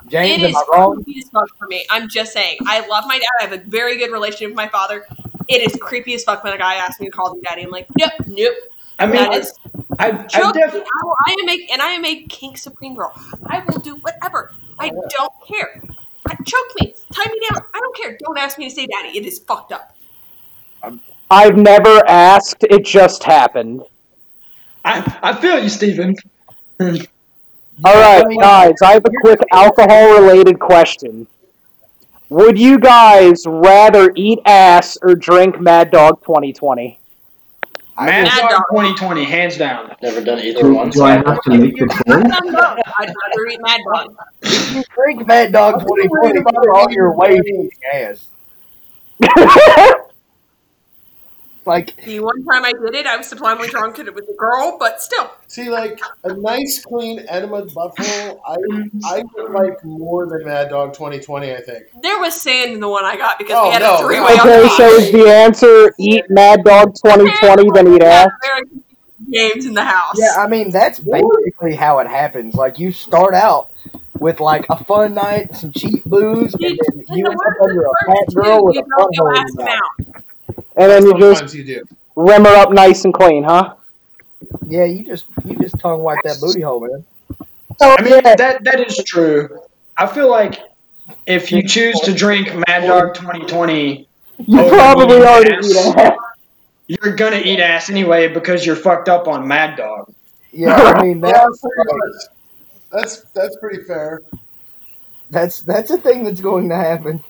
C: It
D: James,
C: is
D: am I wrong?
C: creepy as fuck for me. I'm just saying. I love my dad. I have a very good relationship with my father. It is creepy as fuck when a guy asks me to call him daddy. I'm like, nope, nope.
E: I mean,
C: that is
E: I, I
C: choke me.
E: def-
C: I, will, I am a and I am a kink supreme girl. I will do whatever. I don't care. I, choke me, tie me down. I don't care. Don't ask me to say daddy. It is fucked up.
F: I've never asked, it just happened.
E: I, I feel you, Stephen.
F: Alright, guys, I have a quick alcohol related question. Would you guys rather eat ass or drink Mad Dog 2020?
E: Mad
C: Mad
E: Dog
C: Dog.
E: 2020, hands down.
I: I've never done either
J: Do,
I: one.
J: do
I: so
J: I have to
I: know.
J: make the choice?
C: I'd rather eat Mad Dog.
D: If you drink Mad Dog 2020, you're on your way to eating ass. Like,
C: The one time I did it, I was sublimely drunk and it was a girl, but still.
G: See, like a nice, clean enema buffalo, I I would like more than Mad Dog 2020. I think.
C: There was sand in the one I got because
G: Oh,
C: we had
G: no,
C: a three way.
F: okay, so is the answer eat Mad Dog 2020 then eat ass?
C: Games in the house.
D: yeah, I mean, that's basically how it happens. Like, you start out with, like, a fun night, some cheap booze, and then you end up under a fat girl with a fun
C: you
D: hole in
F: And then you just
G: you do.
F: rim her up nice and clean, huh?
D: Yeah, you just you just tongue wipe that booty hole, man.
F: Oh,
E: I mean, that that is true. I feel like if you choose to drink Mad Dog 2020,
F: You probably
E: eating
F: already
E: ass,
F: eat ass.
E: You're gonna eat ass anyway because you're fucked up on Mad Dog.
D: Yeah, I mean that's
G: pretty. That's that's pretty fair.
D: that's that's a thing that's going to happen.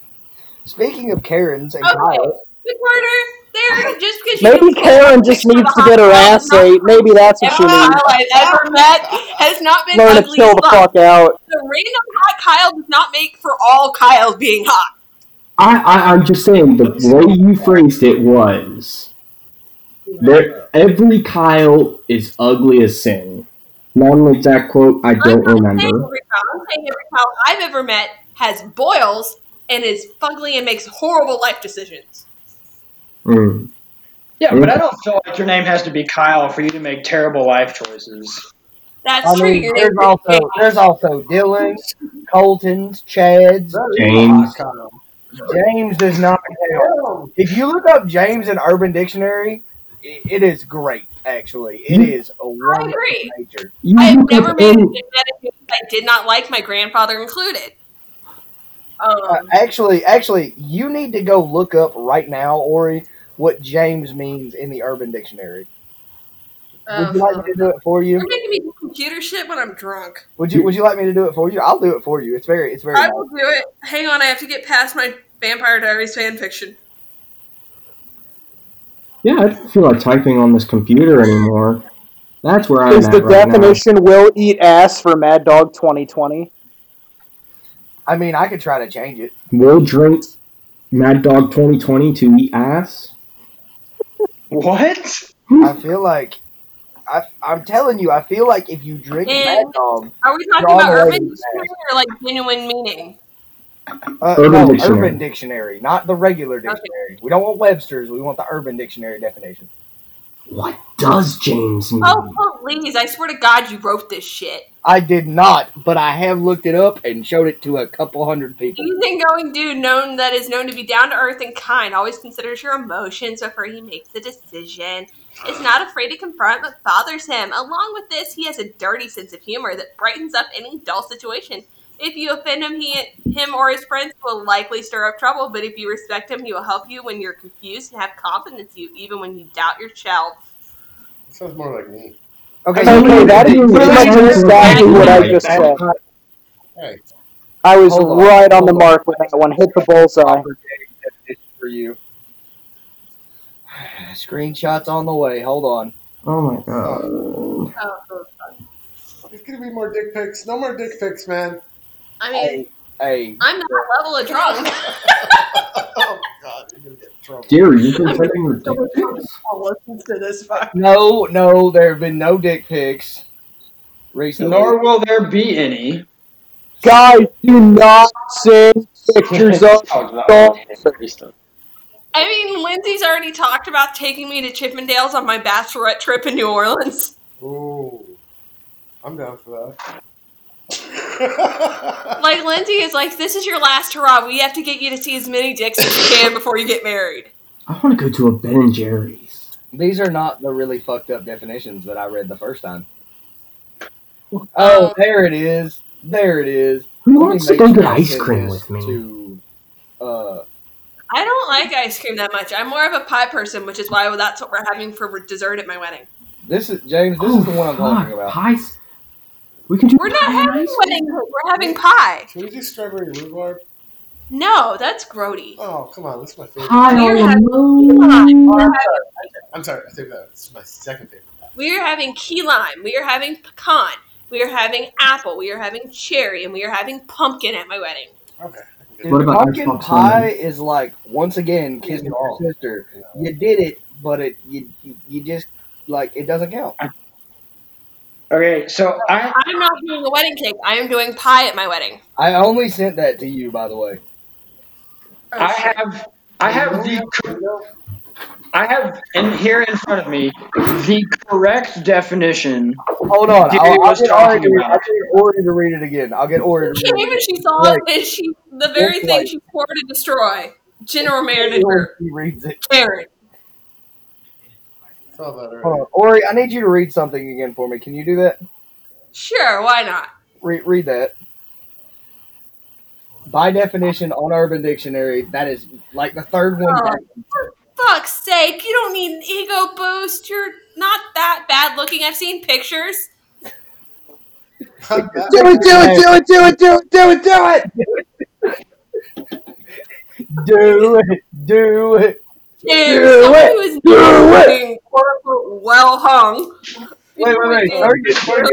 D: Speaking of Karens and
C: Okay.
D: Kyle,
C: Good. There, just because you
F: Maybe Karen just needs to get her ass
C: dog,
F: ate. Maybe that's what she needs.
C: Kyle I've ever met has not been
F: Learn to
C: ugly
F: chill the
C: fuck.
F: fuck out.
C: The random hot Kyle does not make for all Kyles being hot.
J: I, I I'm just saying the way you phrased it was there. Every Kyle is ugly as sin. Non-exact quote. I don't
C: I'm not saying
J: remember.
C: every Kyle. I'm saying every Kyle I've ever met has boils and is fugly and makes horrible life decisions.
J: Mm.
E: Yeah, but I don't feel like your name has to be Kyle for you to make terrible life choices.
C: That's
D: I
C: true.
D: mean, there's also there's also Dylan's, Colton's, Chad's,
J: James.
D: James does not count. If you look up James in Urban Dictionary, it is great. Actually, it is a
C: I
D: wonderful
C: agree.
D: nature.
J: You
C: I have never
J: up
C: made a
J: any-
C: genetic I did not like, my grandfather included.
D: Uh,
C: Um,
D: actually, actually, you need to go look up right now, Ori, what James means in the Urban Dictionary. Would you like me to do it uh-huh. for you?
C: You're making me do computer shit when I'm drunk.
D: Would you Would you like me to do it for you? I'll do it for you. It's very It's very.
C: I
D: nice.
C: will do it. Hang on, I have to get past my Vampire Diaries fan fiction.
J: Yeah, I don't feel like typing on this computer anymore. That's where I'm
F: Is
J: at
F: the
J: right
F: definition will eat ass for Mad Dog 2020?
D: I mean, I could try to change it.
J: Will drink Mad Dog 2020 to eat ass?
E: What?
D: I feel like. I, I'm telling you, I feel like if you drink
C: And-
D: Mad Dog,
C: Are we talking about urban dictionary or like genuine meaning?
D: uh,
J: Urban
D: no,
J: Dictionary.
D: Urban Dictionary, not the regular dictionary. We don't want Webster's. We want the Urban Dictionary definition.
J: What does James mean?
C: Oh, please. I swear to God you wrote this shit.
D: I did not, but I have looked it up and showed it to a couple hundred people.
C: Easygoing dude known that is known to be down to earth and kind, always considers your emotions before he makes a decision. Is not afraid to confront what bothers him. Along with this, he has a dirty sense of humor that brightens up any dull situation. If you offend him, he, him or his friends will likely stir up trouble. But if you respect him, he will help you when you're confused and have confidence in you, even when you doubt yourself.
G: Sounds more like me.
D: Okay,
F: Okay, that is pretty exactly what I just said.
G: Hey,
F: I was
D: Hold on,
F: right on the
D: hold on.
F: mark with that one. Hit the bullseye.
D: for you. Screenshots on the way. Hold on.
J: Oh my god.
C: Oh, oh, oh,
G: there's gonna be more dick pics. No more dick pics, man.
C: I mean,
D: Hey,
C: I'm that level of drunk.
G: oh god, you're gonna get in trouble.
J: Jerry, you can send me dick pics.
C: to this.
D: no, no, there have been no dick pics recently.
E: Nor will there be any.
F: Guys, do not send pictures of
I: Talked about
F: dogs.
I: it. Stuff.
C: I mean, Lindsay's already talked about taking me to Chippendales on my bachelorette trip in New Orleans.
G: Ooh, I'm down for that.
C: Like, Lindsay is like, this is your last hurrah. We have to get you to see as many dicks as you can before you get married.
J: I want to go to a Ben and Jerry's.
D: These are not the really fucked up definitions that I read the first time. Oh, there it is. There it is.
J: Who
D: Let
J: wants to go get ice cream with me?
D: To, uh,
C: I don't like ice cream that much. I'm more of a pie person, which is why that's what we're having for dessert at my wedding.
D: this is James. This
J: oh,
D: is the one I'm talking about.
J: Pies. We can do
C: We're not having
J: ice
C: wedding. We're having pie.
G: Can we do strawberry rhubarb?
C: No, that's grody.
G: Oh, come on, that's my favorite.
J: High
C: We're having
J: the moon.
C: We're having,
G: I'm sorry, I think that. This my second favorite.
C: we are having key lime. We are having pecan. We are having apple. We are having cherry, and we are having pumpkin at my wedding.
G: Okay. I can get
J: What about
D: pumpkin
J: Xbox
D: pie
J: One?
D: is like once again kissing your sister. You did it, but it you you- you just like it doesn't count.
E: Okay, so I
C: I'm not doing a wedding cake. I am doing pie at my wedding.
D: I only sent that to you, by the way.
E: I have I have the I have in here in front of me the correct definition.
D: Hold on,
E: Gary
D: I'll, I'll get
E: talking
D: Ori to. I'll get Ori to read it again. I'll get Ori to read
C: Came
D: it.
C: and she saw
D: Right.
C: it, and she the very
D: Right.
C: thing she swore to destroy. General
D: again.
C: Manager
D: He reads it.
C: Karen.
G: Saw that already.
D: Ori, I need you to read something again for me. Can you do that?
C: Sure, why not?
D: Read, read that. By definition, on Urban Dictionary, that is like the third one.
C: Oh. For fuck's sake, you don't need an ego boost. You're not that bad looking. I've seen pictures.
F: Do it, do it, do it, do it, do it, do it, do it.
D: Do it, do it.
C: And
F: Do it.
C: who is
F: Do it.
C: being quote unquote well hung.
D: Wait, wait, wait. Target, target,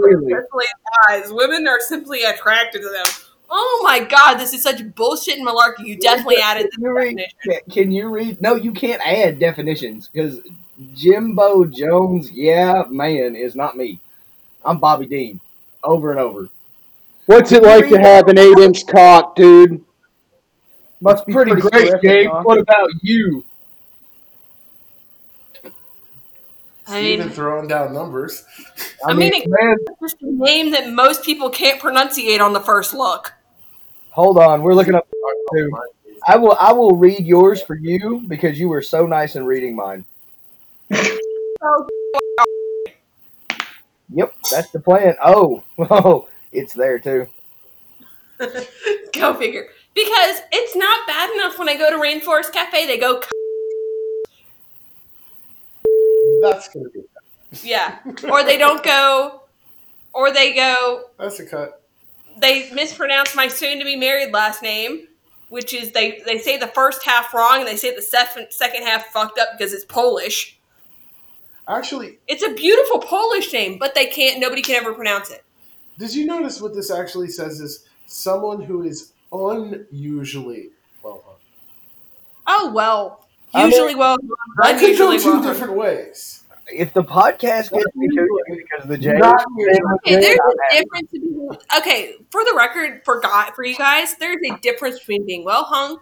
D: really.
C: Especially guys. Women are simply attracted to them. Oh my god, this is such bullshit and malarkey. You definitely added this
D: Can you read?
C: definition.
D: Can, can you read? No, you can't add definitions because Jimbo Jones, yeah, man, is not me. I'm Bobby Dean, over and over.
F: What's it like to have an eight-inch cock, dude?
D: Must be
A: Pretty great,
D: terrific,
A: Gabe.
D: huh?
A: What about you?
C: I
G: Even
C: mean,
G: throwing down numbers.
C: I mean, it's just a name that most people can't pronunciate on the first look.
D: hold on, we're looking up. too. Oh, I will, I will read yours for you because you were so nice in reading mine. Yep, that's the plan. Oh, oh, it's there too.
C: Go figure. Because it's not bad enough when I go to Rainforest Cafe, they go,
G: That's gonna be.
C: yeah. Or they don't go, or they go,
G: That's a cut.
C: they mispronounce my soon to be married last name, which is they, they say the first half wrong and they say the second, second half fucked up because it's Polish.
G: Actually,
C: It's a beautiful Polish name, but they can't, nobody can ever pronounce it.
G: did you notice what this actually says is someone who is unusually well hung?
C: Oh, well.
D: I mean,
C: Usually well,
G: That could go
C: unusually
G: two
C: well.
G: different ways.
D: If the podcast gets me because of the J,
C: Okay, there's a difference. Between, okay, for the record, for God, for you guys, there's a difference between being well hung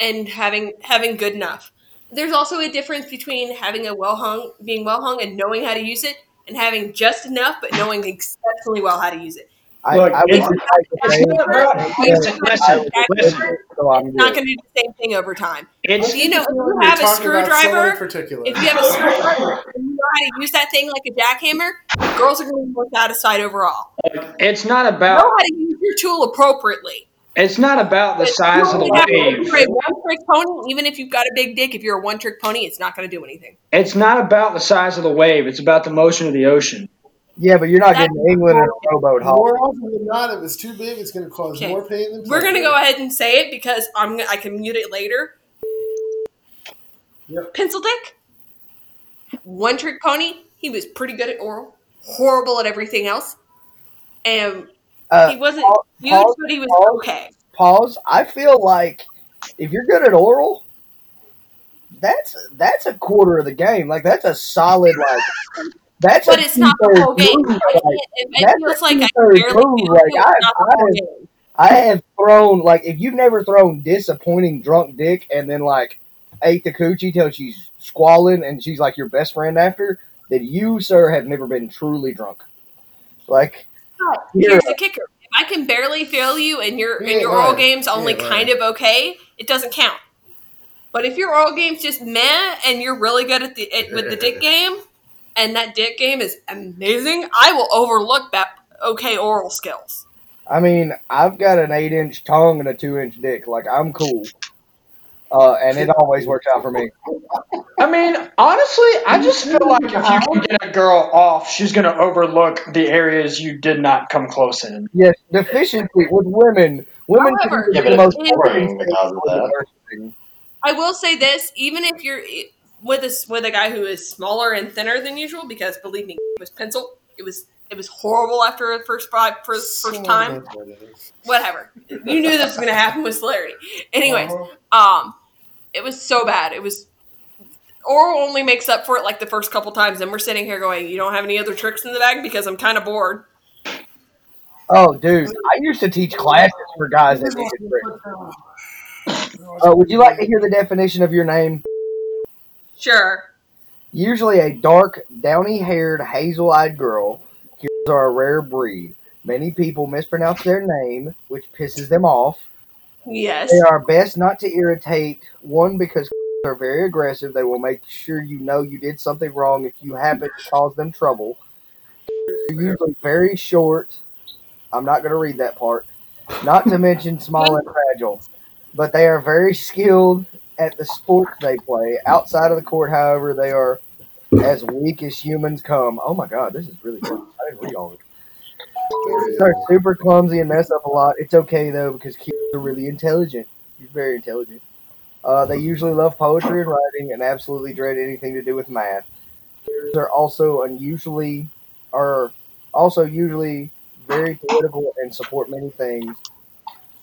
C: and having having good enough. There's also a difference between having a well hung, being well hung, and knowing how to use it, and having just enough but knowing exceptionally well how to use it.
D: I,
E: Look,
D: I would
E: it's-
D: like to
E: it's
D: say
E: not
C: It's going to do the same thing over time.
E: It's
C: You know, if you have a
G: talking about someone in
C: screwdriver, if you have a screwdriver and you know how to use that thing like a jackhammer, girls are going to be more satisfied overall.
E: it's not about
C: Know
E: about
C: how to use your tool appropriately.
E: it's not about the
C: But
E: size of the wave.
C: if You're a one trick pony. Even if you've got a big dick, if you're a one trick pony, it's not going to do anything.
E: It's not about the size of the wave. It's about the motion of the ocean.
D: Yeah, but you're not
C: That-
D: getting England in a rowboat haul.
G: More often than not, if it's too big, it's going to cause
C: Okay.
G: more pain than pleasure.
C: We're going to go ahead and say it because I'm I can mute it later.
G: Yep.
C: Pencil dick, one trick pony. He was pretty good at oral, horrible at everything else, and
D: Uh,
C: he wasn't
D: pause-
C: huge,
D: pause-
C: but he was
D: pause.
C: okay.
D: pause. I feel like if you're good at oral, that's that's a quarter of the game. Like that's a solid like. That's
C: But
D: a
C: it's not the whole game.
D: like,
C: it, feels like I barely
D: move, like, I- I-
C: game.
D: I have thrown like if you've never thrown disappointing drunk dick and then like ate the coochie till she's squalling and she's like your best friend after, then you sir have never been truly drunk. Like oh,
C: Here's the kicker: if I can barely feel you and your and
G: Yeah,
C: your oral
G: right.
C: game's only
G: Yeah, right.
C: kind of okay, it doesn't count. But if your oral game's just meh and you're really good at the at, with the dick game, and that dick game is amazing, I will overlook that okay oral skills.
D: I mean, I've got an eight inch tongue and a two inch dick. Like I'm cool. Uh, and it always works out for me.
E: I mean, honestly, I just feel like if you can get a girl off, she's gonna overlook the areas you did not come close in.
D: Yes, deficiency with women Women
C: However,
D: can
I: Yeah,
D: be the most
I: boring because of that.
C: I will say this: even if you're with a with a guy who is smaller and thinner than usual, because believe me, it was pencil. It was it was horrible after the first five first first time. Whatever. You knew this was going to happen with celerity. Anyways, um, it was so bad. It was. Oral only makes up for it like the first couple times, and we're sitting here going, "You don't have any other tricks in the bag?" Because I'm kind of bored.
D: Oh, dude, I used to teach classes for guys that needed tricks. Uh, would you like to hear the definition of your name?
C: Sure.
D: Usually a dark, downy-haired, hazel-eyed girl. Kids are a rare breed. Many people mispronounce their name, which pisses them off.
C: Yes.
D: They are best not to irritate. One, because they are very aggressive. They will make sure you know you did something wrong if you happen to cause them trouble. They're usually very short. I'm not going to read that part. Not to mention small and fragile. But they are very skilled at the sports they play. Outside of the court, however, they are as weak as humans come. Oh my god, this is really good. I didn't read all of it. They're super clumsy and mess up a lot. It's okay though because kids are really intelligent. He's very intelligent. Uh, they usually love poetry and writing and absolutely dread anything to do with math. They're also unusually are also usually very political and support many things.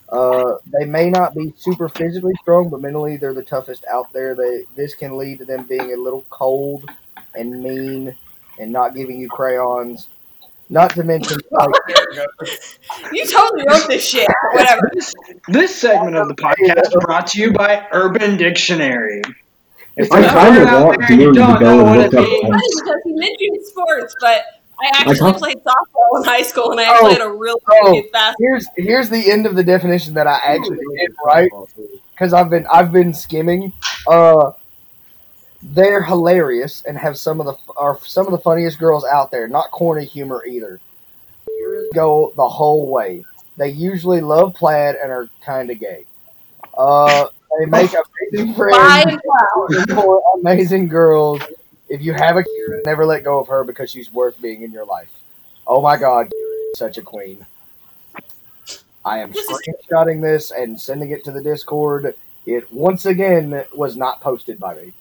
D: Uh, they may not be super physically strong, but mentally they're the toughest out there. They this can lead to them being a little cold and mean and not giving you crayons. Not to mention, like,
C: You totally wrote this shit. Whatever.
E: This segment of the podcast brought to you by Urban Dictionary. If
J: I kind of want Dean to
E: don't
J: go
E: know
J: and
E: what
J: look
E: it
J: up.
E: means,
C: because he mentioned sports, but I actually
J: can't-
C: played softball in high school, and I actually
D: Oh,
C: had a really
D: oh.
C: good fast.
D: here's here's the end of the definition that I actually did right because I've been I've been skimming. Uh, they're hilarious and have some of the are some of the funniest girls out there. Not corny humor either. Go the whole way. They usually love plaid and are kind of gay. Uh, they make amazing friends. for amazing girls. If you have a kid, never let go of her because she's worth being in your life. Oh my God, such a queen. I am
C: This is-
D: screenshotting this and sending it to the Discord. It once again was not posted by me.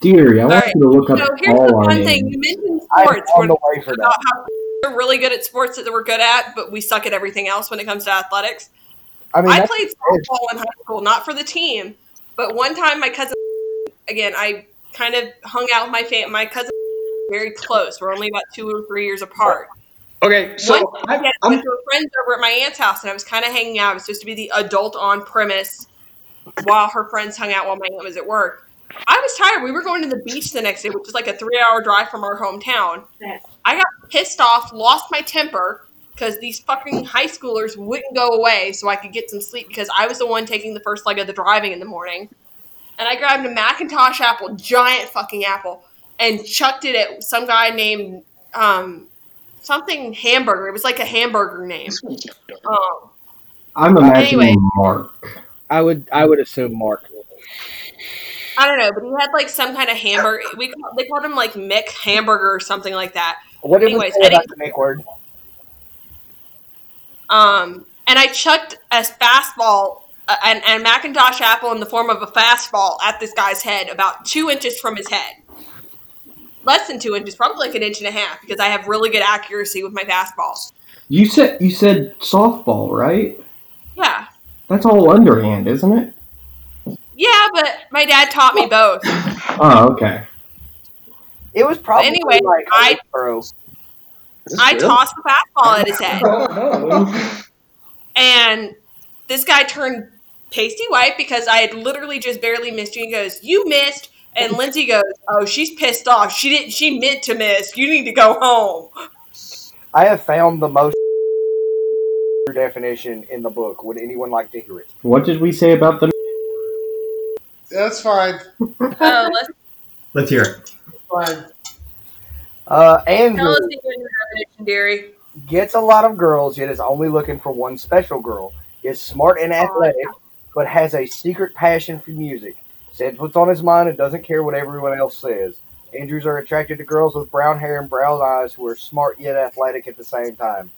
J: Deary, I want
C: Alright,
J: you to look up
C: So here's the
J: all our
C: one thing
J: names.
C: you mentioned
D: I'm
C: sports.
D: on
C: We're
D: the way for
C: about
D: that.
C: how we're really good at sports that we're good at, but we suck at everything else when it comes to athletics.
D: I mean,
C: I played softball in high school, not for the team, but one time my cousin, again, I kind of hung out with my fam. My cousin, very close. We're only about two or three years apart.
E: Okay, so
C: One
E: I,
C: weekend, I
E: I'm
C: went to a friend's over at my aunt's house, and I was kind of hanging out. I was supposed to be the adult on premise while her friends hung out while my aunt was at work. I was tired. We were going to the beach the next day, which is like a three-hour drive from our hometown. I got pissed off, lost my temper because these fucking high schoolers wouldn't go away so I could get some sleep because I was the one taking the first leg of the driving in the morning. And I grabbed a Macintosh apple, giant fucking apple, and chucked it at some guy named um, something hamburger. It was like a hamburger name. Um,
J: I'm imagining
C: Anyway.
J: Mark.
D: I would I would assume Mark.
C: I don't know, but he had like some kind of hamburger. We call, they called him like Mick Hamburger or something like that.
D: What did
C: Anyways,
D: we say about the make word?
C: Um, and I chucked a fastball, uh, an, a Macintosh apple in the form of a fastball at this guy's head, about two inches from his head. Less than two inches, probably like an inch and a half, because I have really good accuracy with my fastballs.
J: You said you said softball, right?
C: Yeah,
J: That's all underhand, isn't it?
C: yeah, but my dad taught me both.
J: Oh, okay.
D: It was probably
C: anyway,
D: like
C: I-
D: bro.
C: I tossed the fastball at his head.
E: Oh,
C: And this guy turned pasty white because I had literally just barely missed you. He goes, You missed. And Lindsay goes, Oh, she's pissed off. She didn't she meant to miss. You need to go home.
D: I have found the most definition in the book. Would anyone like to hear it?
J: What did we say about the?
G: That's fine.
C: Uh, let's
J: Let's hear it.
G: Fine.
D: Uh, Andrew
C: us the definition, dearie.
D: gets a lot of girls, yet is only looking for one special girl. Is smart and athletic, but has a secret passion for music. Says what's on his mind and doesn't care what everyone else says. Andrews are attracted to girls with brown hair and brown eyes who are smart yet athletic at the same time.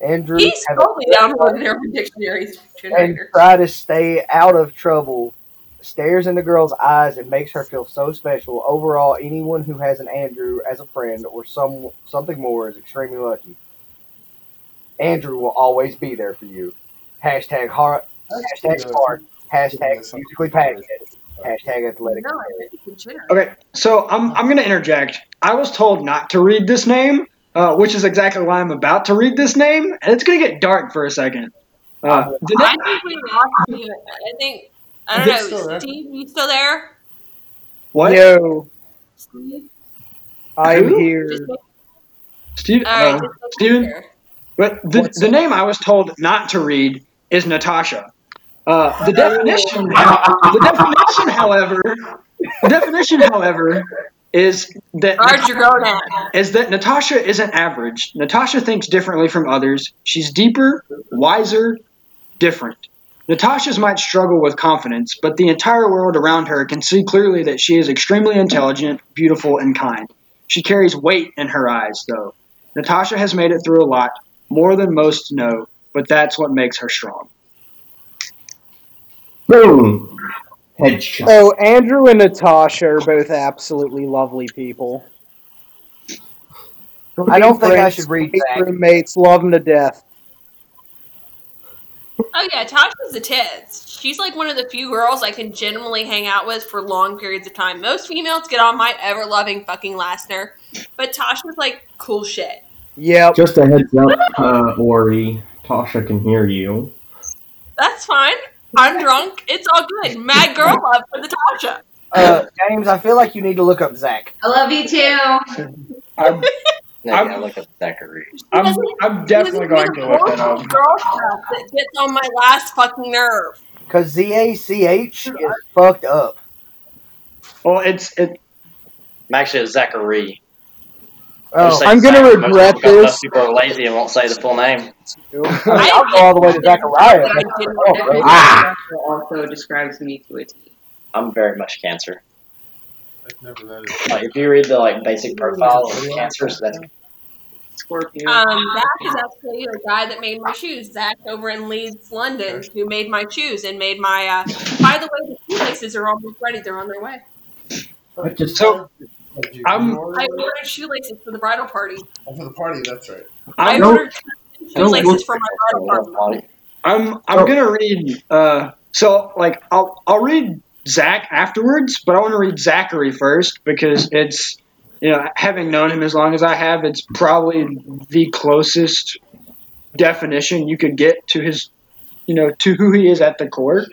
D: Andrew
C: He's totally downloaded Urban Dictionary's
D: and try to stay out of trouble. Stares in the girl's eyes and makes her feel so special. Overall, anyone who has an Andrew as a friend or some something more is extremely lucky. Andrew will always be there for you. Hashtag heart. Hashtag smart. Hashtag musically passionate. Hashtag athletic.
C: No.
E: Okay, so I'm I'm gonna interject. I was told not to read this name, uh, which is exactly why I'm about to read this name, and it's gonna get dark for a second. Uh,
C: I think we lost you. I think I don't know.
G: there?
C: Steve, you still there?
E: what?
F: Yo,
C: Steve?
F: I'm
E: Who?
F: here.
E: Steve,
C: all right,
E: uh, Steven?
C: sure.
E: But the, the name I was told not to read is Natasha. Uh, the definition, the definition, however, the definition, however, is that
C: gonad.
E: is that Natasha isn't average. Natasha thinks differently from others. She's deeper, wiser, different. Natasha's might struggle with confidence, but the entire world around her can see clearly that she is extremely intelligent, beautiful, and kind. She carries weight in her eyes, though. Natasha has made it through a lot, more than most know, but that's what makes her strong.
J: Boom. Headshot.
F: So Andrew and Natasha are both absolutely lovely people.
D: I don't think I should read that.
F: Roommates, love them to death.
C: Oh yeah, Tasha's a tits. She's like one of the few girls I can genuinely hang out with for long periods of time. Most females get on my ever loving fucking Lastner, but Tasha's like cool shit.
F: Yep.
J: Just a heads up, uh, Ori. Tasha can hear you.
C: That's fine. I'm drunk. It's all good. Mad girl love for the Tasha.
D: Uh, James, I feel like you need to look up Zach.
B: I love you too.
E: I'm,
I: No,
E: I'm-
I: you gotta look at Zachary.
E: I'm, I'm definitely going to look that up.
C: Girl stuff that gets on my last fucking nerve.
D: Because Z A C H is fucked up.
E: Well, it's it.
I: I'm Actually, it's Zachary.
D: Oh,
I: Just
F: I'm gonna
I: Zach. Most
F: regret this.
I: Most people are lazy and won't say the full name.
D: I mean, I'll go all the way to Zachariah.
J: Ah.
B: Also describes me to a T.
I: I'm very much Cancer.
G: I've never that is.
I: Like if you read the like basic profile of cancers, that's
B: Scorpio.
C: Um, Zach is actually the guy that made my shoes. Zach over in Leeds, London, who made my shoes and made my. Uh, by the way, the shoelaces are almost ready. They're on their way.
J: I just
E: So
G: Did you
E: I'm-
G: order
C: I ordered shoelaces for the bridal party.
G: Oh, for the party, that's right.
C: I
E: I'm,
C: ordered shoelaces for my bridal party.
E: I'm I'm gonna read. Uh, so like I'll I'll read Zach afterwards, but I want to read Zachary first because it's you know having known him as long as I have, it's probably the closest definition you could get to his you know to who he is at the core.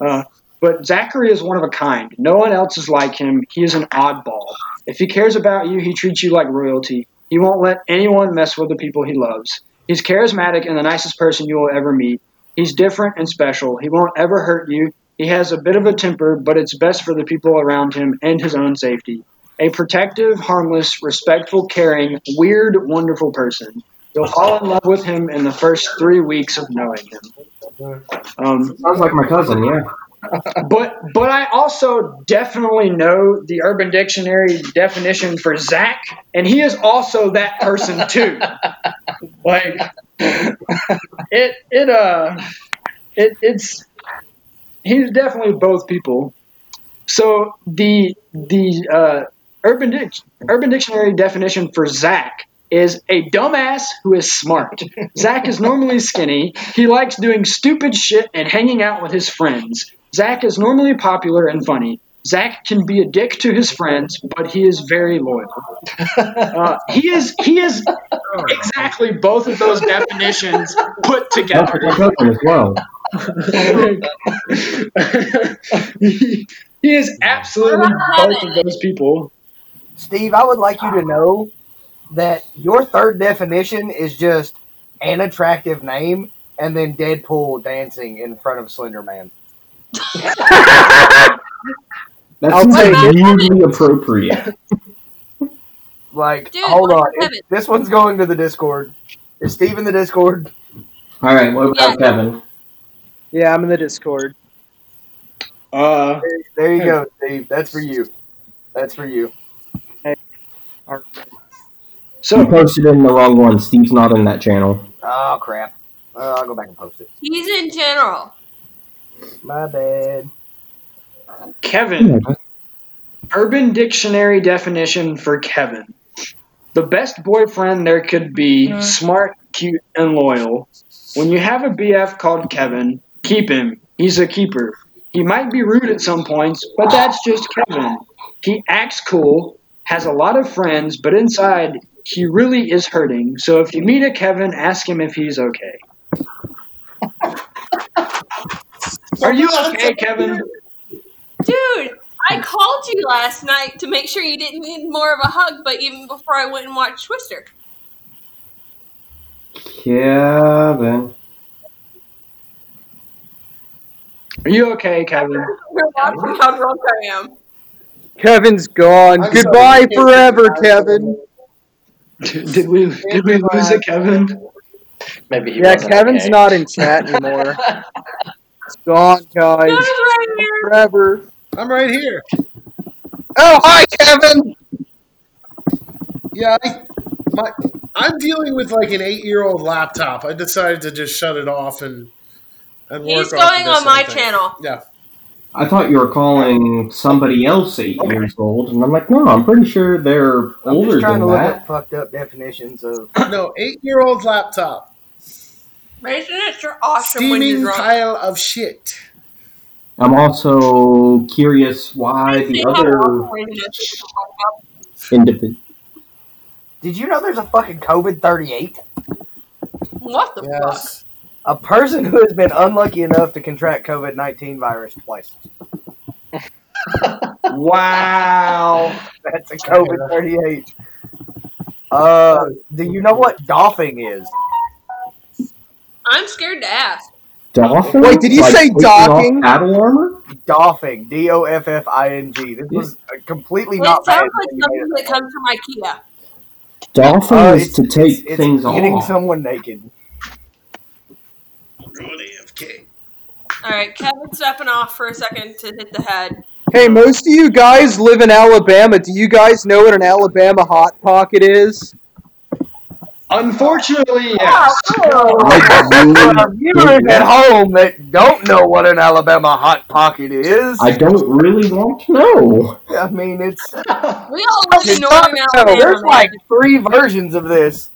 E: Uh, but Zachary is one of a kind. No one else is like him. He is an oddball. If he cares about you, he treats you like royalty. He won't let anyone mess with the people he loves. He's charismatic and the nicest person you will ever meet. He's different and special. He won't ever hurt you. He has a bit of a temper, but it's best for the people around him and his own safety. A protective, harmless, respectful, caring, weird, wonderful person. You'll fall in love with him in the first three weeks of knowing him. Um,
J: sounds like my cousin. Yeah.
E: But but I also definitely know the Urban Dictionary definition for Zach, and he is also that person too. like it it uh it it's he's definitely both people. So the the uh, Urban Dic- Urban Dictionary definition for Zach is a dumbass who is smart. Zach is normally skinny. He likes doing stupid shit and hanging out with his friends. Zach is normally popular and funny. Zach can be a dick to his friends, but he is very loyal. Uh, he is he is exactly both of those definitions put together.
J: as well.
E: he, he is absolutely both of those people.
D: Steve, I would like you to know that your third definition is just an attractive name and then Deadpool dancing in front of Slender Man.
J: That
F: I'll
J: seems
F: take
J: like weirdly appropriate.
D: Like,
C: Dude,
D: hold on. It-
C: Kevin?
D: this one's going to the Discord. Is Steve in the Discord?
J: All right, what about Kevin?
F: Yeah, I'm in the Discord.
E: Uh,
D: There you go, Steve. That's for you. That's for you.
J: You
E: so
J: posted in the wrong one. Steve's not in that channel.
D: Oh crap! Uh, I'll go back and post it.
C: He's in general.
D: My bad.
E: Kevin. Urban Dictionary definition for Kevin. The best boyfriend there could be, smart, cute, and loyal. When you have a BF called Kevin, keep him. He's a keeper. He might be rude at some points, but that's just Kevin. He acts cool, has a lot of friends, but inside he really is hurting. So if you meet a Kevin, ask him if he's okay. Are you okay, Kevin?
C: Dude, I called you last night to make sure you didn't need more of a hug, but even before I went and watched Twister.
J: Kevin.
E: Are you okay, Kevin?
C: We're watching how drunk I am.
F: Kevin's gone.
G: I'm
F: Goodbye
G: sorry.
F: forever, Kevin.
E: Did we did we lose it, Kevin?
I: Maybe he
F: Yeah,
I: wasn't
F: Kevin's
I: okay.
F: not in chat anymore. It's gone, guys.
C: Guys, right here.
F: Forever.
G: I'm right here.
F: Oh, hi, Kevin.
G: Yeah, I, my, I'm dealing with like an eight-year-old laptop. I decided to just shut it off and and work
C: He's going
G: this
C: on my
G: thing.
C: channel.
G: Yeah,
J: I thought you were calling somebody else eight years old, and I'm like, no, I'm pretty sure they're
D: I'm
J: older
D: just trying
J: than
D: to look
J: that.
D: at fucked up definitions of.
G: no, eight-year-old laptop,
C: Mason, it's your awesome
G: steaming pile of shit.
J: I'm also curious why the other
C: awesome when you just fuck up?
J: individual.
D: Did you know there's a fucking COVID 38?
C: What the fuck?
D: A person who has been unlucky enough to contract COVID 19 virus twice.
E: Wow.
D: That's a COVID 38. Uh, do you know what doffing is?
C: I'm scared to ask.
J: Dolphin?
F: Wait, did you
J: Like
F: say docking?
J: Paddle armor?
D: Doffing. D O F F I N G. This was completely
C: Well,
D: not
C: it sounds like something that comes from IKEA.
J: Dolphin
D: Uh,
J: is to take
D: it's
J: things
D: getting
J: off.
D: someone naked.
G: Ruin AFK.
C: All right, Kevin stepping off for a second to hit the head.
F: Hey, most of you guys live in Alabama. Do you guys know what an Alabama hot pocket is?
E: Unfortunately, yes.
J: I
D: For viewers at home that don't know what an Alabama hot pocket is,
J: I don't really want to know.
D: I mean, it's
C: We all live in northern Alabama.
D: there's like three versions of this.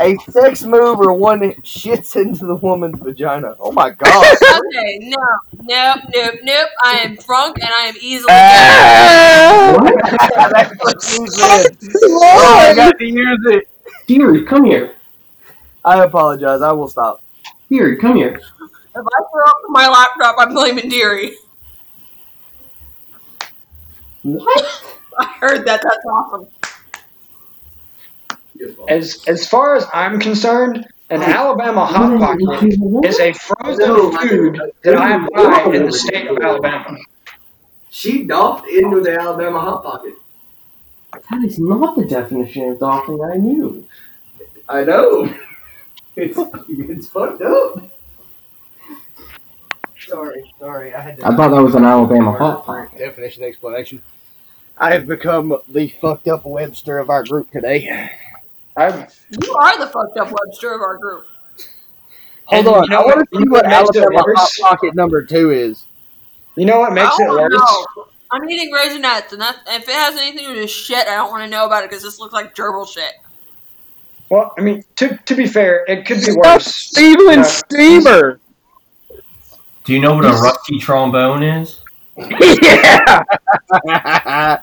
D: A sex move or one that shits into the woman's vagina. Oh my god.
C: Okay, no, nope, nope, nope. I am drunk and I am easily.
D: Ah!
J: What?
D: That's what you said. Oh, I got to use it.
J: Deary, come here.
D: I apologize. I will stop.
J: Deary, come here.
C: If I throw up my laptop, I'm blaming Deary.
J: What?
C: I heard that. That's awesome.
E: As as far as I'm concerned, an Alabama hot pocket is a frozen food that I buy in the state of Alabama.
D: She doffed into the Alabama hot pocket.
J: That is not the definition of docking I knew.
D: I know. It's it's fucked up. Sorry, sorry. I had to.
J: I thought that was an Alabama hot pocket.
D: Definition explanation. I have become the fucked up Webster of our group today.
E: I'm,
C: You are the fucked up Webster of our group.
D: Hold
E: And
D: on,
E: you know
D: I want
E: what-
D: to see what
E: what makes it
D: Alabama hot pocket number two is.
E: you know what makes
C: I
E: it
C: don't
E: worse?
C: know. I'm eating raisinets, and that, if it has anything to do with shit, I don't want to know about it because this looks like gerbil shit.
E: Well, I mean, to to be fair, it could be
F: Stop
E: worse.
F: Steven
E: Yeah.
F: Steamer.
J: Do you know what a rusty trombone is?
D: yeah.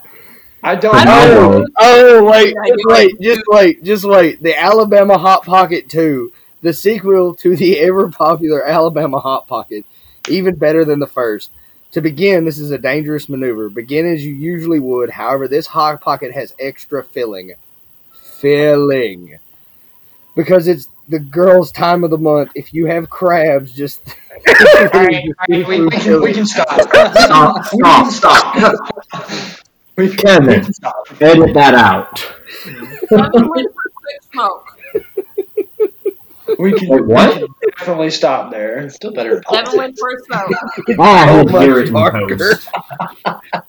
E: I don't
C: I
E: know.
C: don't
D: oh, oh, wait, just wait, just wait, just wait. The Alabama Hot Pocket 2, the sequel to the ever popular Alabama Hot Pocket, even better than the first. To begin, this is a dangerous maneuver. Begin as you usually would. However, this hot pocket has extra filling. Filling. Because it's the girl's time of the month. If you have crabs, just
E: All right, all right, we, we can we can stop.
J: Stop,
E: We can
J: stop,
E: stop. We can, we can stop.
J: edit that out.
C: Kevin went for quick smoke.
E: We can,
J: Wait, what?
E: definitely stop there.
I: It's Still better than
C: Kevin went for a smoke.
J: I
D: So
J: will
D: much
J: hear it in
D: darker.
J: post.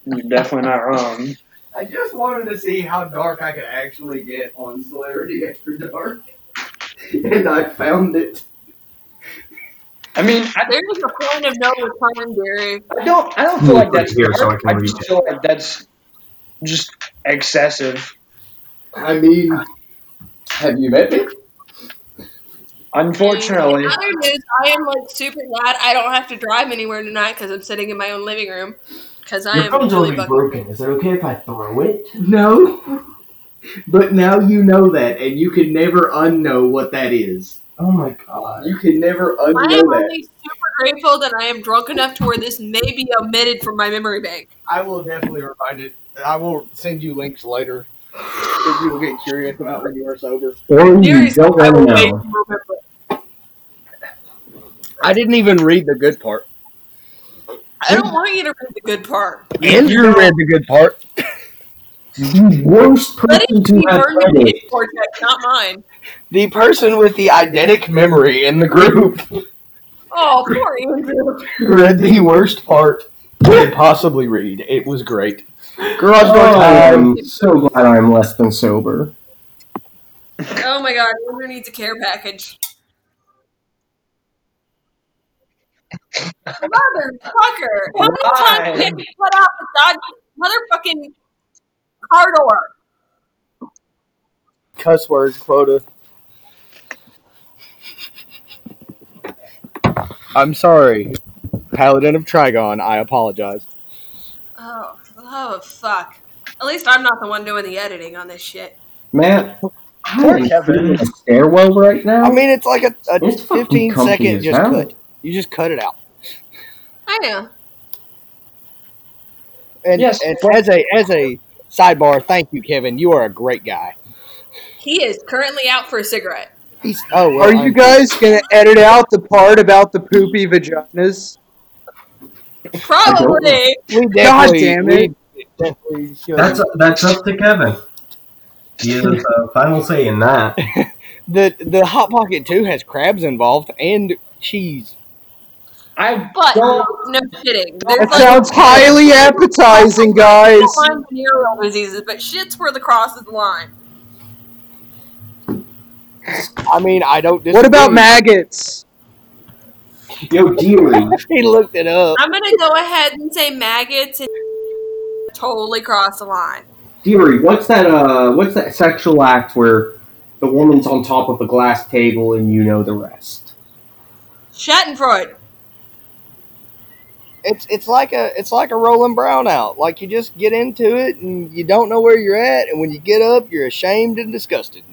E: You're definitely not wrong.
D: I just wanted to see how dark I could actually get on Celebrity After Dark.
K: and I found it.
E: I mean, I,
C: There's a point of no return, Gary.
E: I don't. I don't feel like that's
K: Here, so I can
E: I
K: read
E: just
K: it.
E: feel like that's just excessive.
K: I mean, have you met me?
E: Unfortunately,
C: In other news, I am like super glad I don't have to drive anywhere tonight because I'm sitting in my own living room. Because I
L: Your
C: am
L: phone's
C: really
L: already broken. Is it okay if I throw it?
K: No. But now you know that, and you can never unknow what that is.
L: Oh my god.
K: You can never unknow. that.
C: I am
K: unknow that.
C: only super grateful that I am drunk enough to where this may be omitted from my memory bank.
D: I will definitely remind it. I will send you links later if you will get curious about when you are sober.
K: Or you don't
C: I will
K: to
C: wait
K: know.
C: remember.
D: I didn't even read the good part.
C: I don't want you to read the good part.
D: Andrew read the good part.
K: The worst person
C: be
K: to have
C: burned
K: read
C: in
K: it.
C: cortex, not mine.
D: The person with the eidetic memory in the group
C: Oh, poor Andrew.
D: read the worst part you could possibly read. It was great. Garage door
K: Oh,
D: time.
K: I'm so glad I'm less than sober.
C: Oh my god, Andrew needs a care package. Motherfucker! How many times can you put out the god motherfucking car door?
D: Cuss words quota. I'm sorry, Paladin of Trigon. I apologize.
C: Oh, oh fuck. At least I'm not the one doing the editing on this shit.
K: Matt, I'm
E: Poor
K: sitting
E: Kevin.
K: in a stairwell right now.
D: I mean, it's like a, a
K: It's fucking
D: 15
K: comfy
D: second
K: as
D: just
K: hell.
D: cut. You just cut it out.
C: I know.
D: And,
E: Yes,
D: and as a as a sidebar, thank you, Kevin. You are a great guy.
C: He is currently out for a cigarette.
D: He's oh well.
F: Are you
D: I'm-
F: guys gonna edit out the part about the poopy vaginas?
C: Probably.
D: We definitely,
F: God damn it.
D: we definitely should.
L: That's that's up to Kevin. He has a uh, final say in that.
D: the the hot pocket too has crabs involved and cheese.
E: I
C: But
E: don't.
C: no kidding.
F: That
C: like
F: sounds highly appetizing, guys.
C: line venereal diseases, but shit's where the cross is the line.
D: I mean, I don't. Disagree.
F: What about maggots?
K: Yo, dearie.
D: he looked it up.
C: I'm gonna go ahead and say maggots and totally cross the line.
K: Dearie, what's that? Uh, what's that sexual act where the woman's on top of a glass table and you know the rest?
C: Schadenfreude.
D: It's it's like a it's like a rolling brownout. Like you just get into it and you don't know where you're at, and when you get up, you're ashamed and disgusted.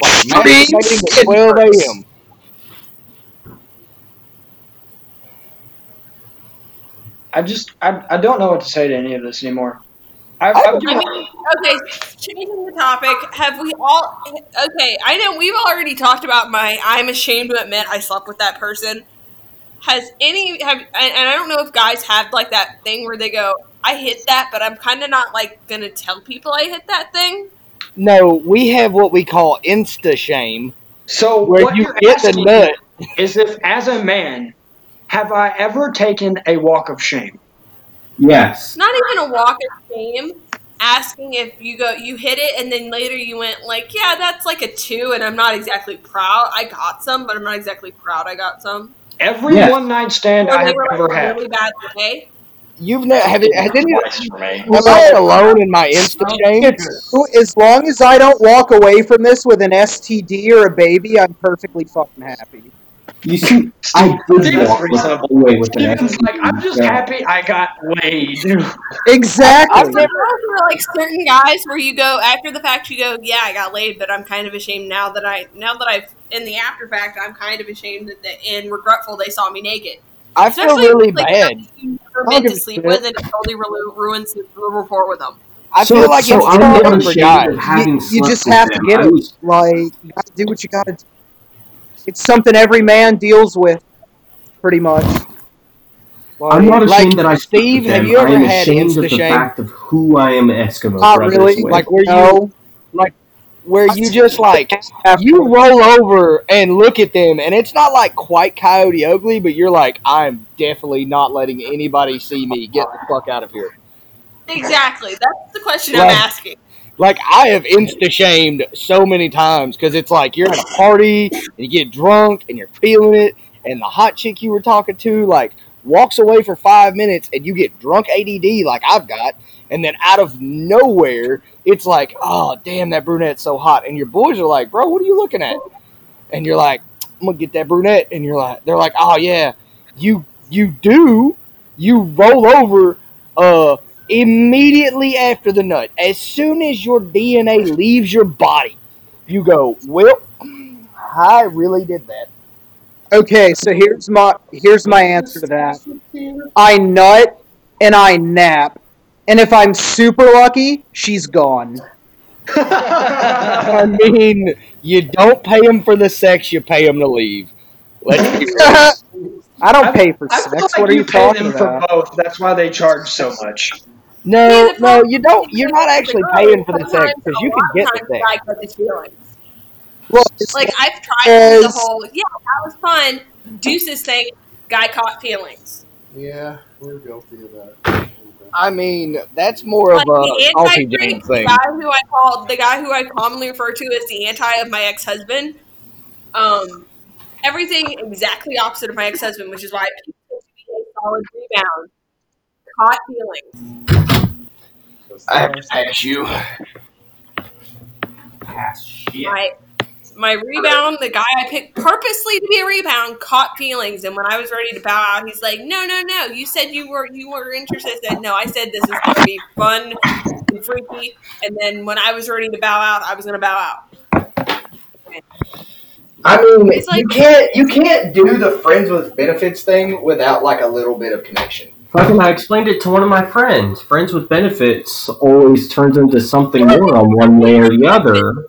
D: Like
F: Extreme
D: masturbating at 12 a.m.
E: I just. I, I don't know what to say to any of this anymore. I've,
D: I-
E: I've
C: I
E: given,
C: mean, okay, changing the topic. Have we all? Okay, I know we've already talked about my. I'm ashamed to admit I slept with that person. Has any have? And and I don't know if guys have like that thing where they go, "I hit that," but I'm kind of not like gonna tell people I hit that thing.
D: No, we have what we call insta shame,
E: so
D: where
E: what
D: you
E: you're
D: hit the nut.
E: is if, as a man, have I ever taken a walk of shame?
K: Yes.
C: Not even a walk of shame. Asking if you go, you hit it, and then later you went like, "Yeah, that's like a two, and I'm not exactly proud. I got some, but I'm not exactly proud. I got some."
E: Every
K: Yes.
E: one night stand I have ever had.
C: really bad day.
D: You've never have it, has any
I: Twice for me.
D: Am I alone in my insta oh.
F: shame? As long as I don't walk away from this with an STD or a baby, I'm perfectly fucking happy.
K: You see, I did
E: Steven's
K: walk
E: reasonable.
K: away with an
E: Steven's like, I'm just
K: Yeah.
E: happy I got laid.
F: Exactly.
D: I've never
C: like certain guys where you go after the fact, you go, "Yeah, I got laid," but I'm kind of ashamed now that I now that I've in the after fact, I'm kind of ashamed that, that and regretful they saw me naked.
D: I feel really
C: like,
D: bad.
C: You never meant to sleep with, and it totally ru- ruins the the rapport with them.
D: I
K: So-
D: feel like
K: so
D: it's
K: I'm not
D: for guys.
F: You, you just
K: with
F: have to
K: them.
F: get
K: I
F: it.
K: was-
F: Like, you gotta do what you gotta do. It's something every man deals with, pretty much.
K: I'm not
D: Like,
K: ashamed that I
D: Steve, have
K: them.
D: you ever
K: I am
D: had
K: ashamed of the
D: insta-shame?
K: fact of who I am Eskimo
F: Not really.
K: with.
D: Like where you
F: No.
D: Where you just like you roll over and look at them, and it's not like quite Coyote Ugly, but you're like, I'm definitely not letting anybody see me. Get the fuck out of here.
C: Exactly. That's the question
D: Right.
C: I'm asking.
D: Like I have insta shamed so many times because it's like you're at a party and you get drunk and you're feeling it, and the hot chick you were talking to like walks away for five minutes and you get drunk ADD like I've got, and then out of nowhere it's like, oh damn, that brunette's so hot, and your boys are like, bro, what are you looking at? And you're like, I'm gonna get that brunette, and you're like, they're like, oh yeah, you you do, you roll over, uh immediately after the nut, as soon as your DNA leaves your body, you go, Well, I really did that.
F: Okay, so here's my here's my answer to that. I nut and I nap, and if I'm super lucky, she's gone.
D: I mean, you don't pay them for the sex, you pay them to leave. Let's be real.
F: I don't pay for
E: I
F: sex.
E: like
F: What are you
E: pay
F: talking
E: them
F: about?
E: for both. That's why they charge so much.
D: No, no, you don't. You're not actually oh, paying for the sex because you can get the
C: times,
D: sex.
C: guy cut his feelings.
F: Well,
C: Like I've tried the whole yeah, that was fun. Deuces thing, guy caught feelings.
G: Yeah, we're guilty of that.
D: I mean, that's more
C: Like
D: of a
C: the
D: salty
C: anti
D: Jane
C: the guy who I called the guy who I commonly refer to as the anti of my ex husband. Um, everything exactly opposite of my ex husband, which is why I picked him to be a solid rebound. Caught feelings.
D: I have to pass you.
C: My my rebound, the guy I picked purposely to be a rebound, caught feelings, and when I was ready to bow out, he's like, "No, no, no! You said you were you were interested." I said, "No, I said this is going to be fun and freaky." And then when I was ready to bow out, I was going to bow out.
D: I mean,
C: It's like-
D: you can't you can't do the friends with benefits thing without like a little bit of connection.
K: Fucking, I explained it to one of my friends. Friends with benefits always turns into something more on one way or the other.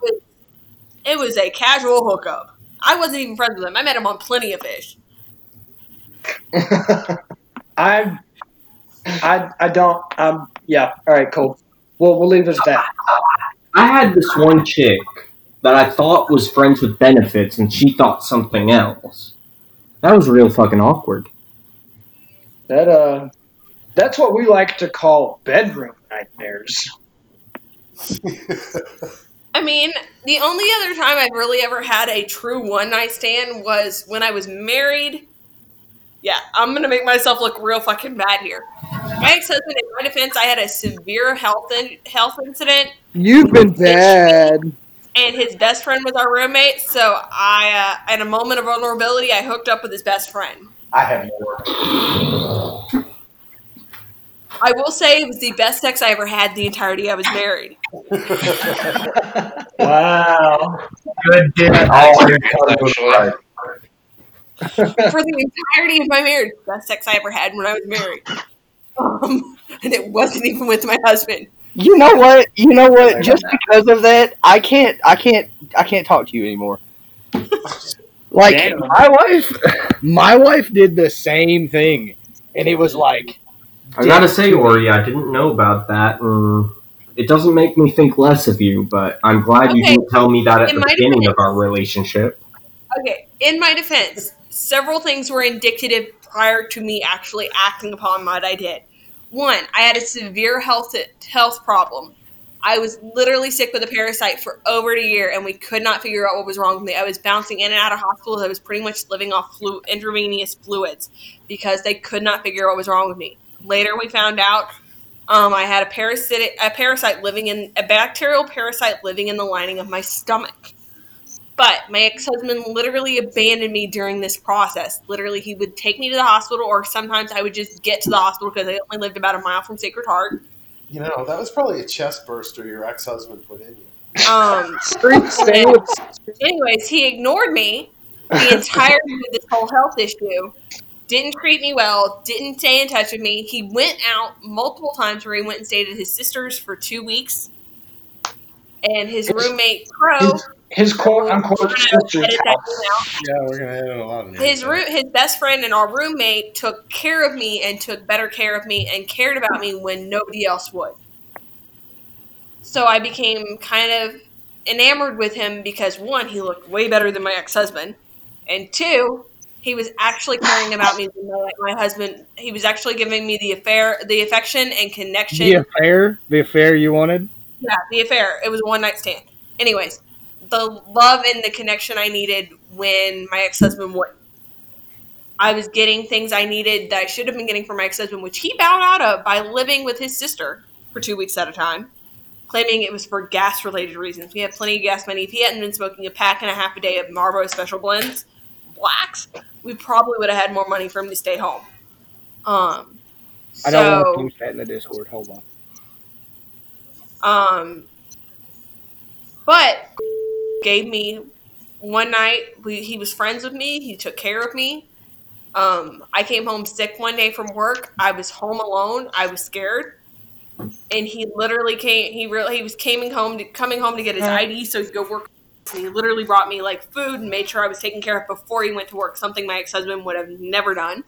C: It was a casual hookup. I wasn't even friends with him. I met him on Plenty of Fish.
E: I, I, I don't. Um. Yeah. All right. Cool. We'll we'll leave it at that.
K: I had this one chick that I thought was friends with benefits, and she thought something else. That was real fucking awkward.
E: That uh, that's what we like to call bedroom nightmares.
C: I mean, the only other time I've really ever had a true one night stand was when I was married. Yeah, I'm gonna make myself look real fucking bad here. My ex husband, in my defense, I had a severe health in- health incident,
F: You've been bad.
C: and his best friend was our roommate. So I, uh, at a moment of vulnerability, I hooked up with his best friend.
D: I have more.
C: I will say it was the best sex I ever had the entirety I was married.
E: Wow.
K: Good dick always comes.
C: For the entirety of my marriage, best sex I ever had when I was married. Um, and it wasn't even with my husband.
D: You know what? You know what? Just because of that, I can't. I can't. I can't talk to you anymore. Like
E: Damn.
D: my wife, my wife did the same thing, and it was like,
K: I gotta say, Ori, I didn't know about that. And it doesn't make me think less of you, but I'm glad you
C: Okay,
K: didn't tell me that at
C: in
K: the beginning
C: defense-
K: of our relationship.
C: Okay, in my defense, several things were indicative prior to me actually acting upon what I did. One, I had a severe health health problem. I was literally sick with a parasite for over a year, and we could not figure out what was wrong with me. I was bouncing in and out of hospitals. I was pretty much living off flu- intravenous fluids because they could not figure out what was wrong with me. Later, we found out um, I had a parasitic a parasite living in a bacterial parasite living in the lining of my stomach. But my ex husband literally abandoned me during this process. Literally, he would take me to the hospital, or sometimes I would just get to the hospital because I only lived about a mile from Sacred Heart.
G: You know, that was probably a chest burster your ex husband put in you.
C: Um,
F: Street stay with
C: anyways, he ignored me the entirety of this whole health issue. Didn't treat me well. Didn't stay in touch with me. He went out multiple times where he went and stayed at his sister's for two weeks. And his roommate Crow,
E: His, his quote unquote
C: I'm gonna
E: sister's house.
G: Yeah, we're gonna edit a lot of names
C: his
G: out.
C: root, his best friend and our roommate took care of me and took better care of me and cared about me when nobody else would. So I became kind of enamored with him because one, he looked way better than my ex-husband, and two, he was actually caring about me my, my husband. He was actually giving me the affair, the affection and connection.
D: the affair, the affair you wanted.
C: Yeah, the affair. It was a one night stand. Anyways, the love and the connection I needed when my ex husband wouldn't. I was getting things I needed that I should have been getting from my ex husband, which he bowed out of by living with his sister for two weeks at a time, claiming it was for gas related reasons. We had plenty of gas money. If he hadn't been smoking a pack and a half a day of Marlboro Special Blends, blacks, we probably would have had more money for him to stay home. Um,
D: I don't
C: so-
D: want to post that in the Discord. Hold on.
C: Um, but gave me one night. We, he was friends with me. He took care of me. Um, I came home sick one day from work. I was home alone. I was scared, and he literally came. He really he was coming home to coming home to get his ID so he could go work. He literally brought me like food and made sure I was taken care of before he went to work. Something my ex husband would have never done.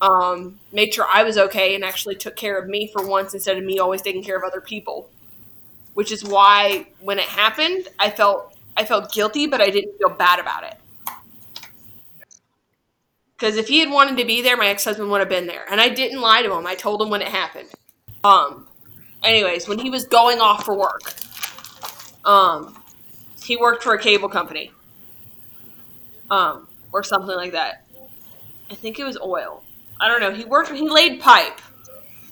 C: Um, made sure I was okay and actually took care of me for once instead of me always taking care of other people which is why when it happened, I felt I felt guilty, but I didn't feel bad about it. Because if he had wanted to be there, my ex husband would have been there, and I didn't lie to him. I told him when it happened. Um. Anyways, when he was going off for work, um, he worked for a cable company, um, or something like that. I think it was oil. I don't know. He worked. He laid pipe.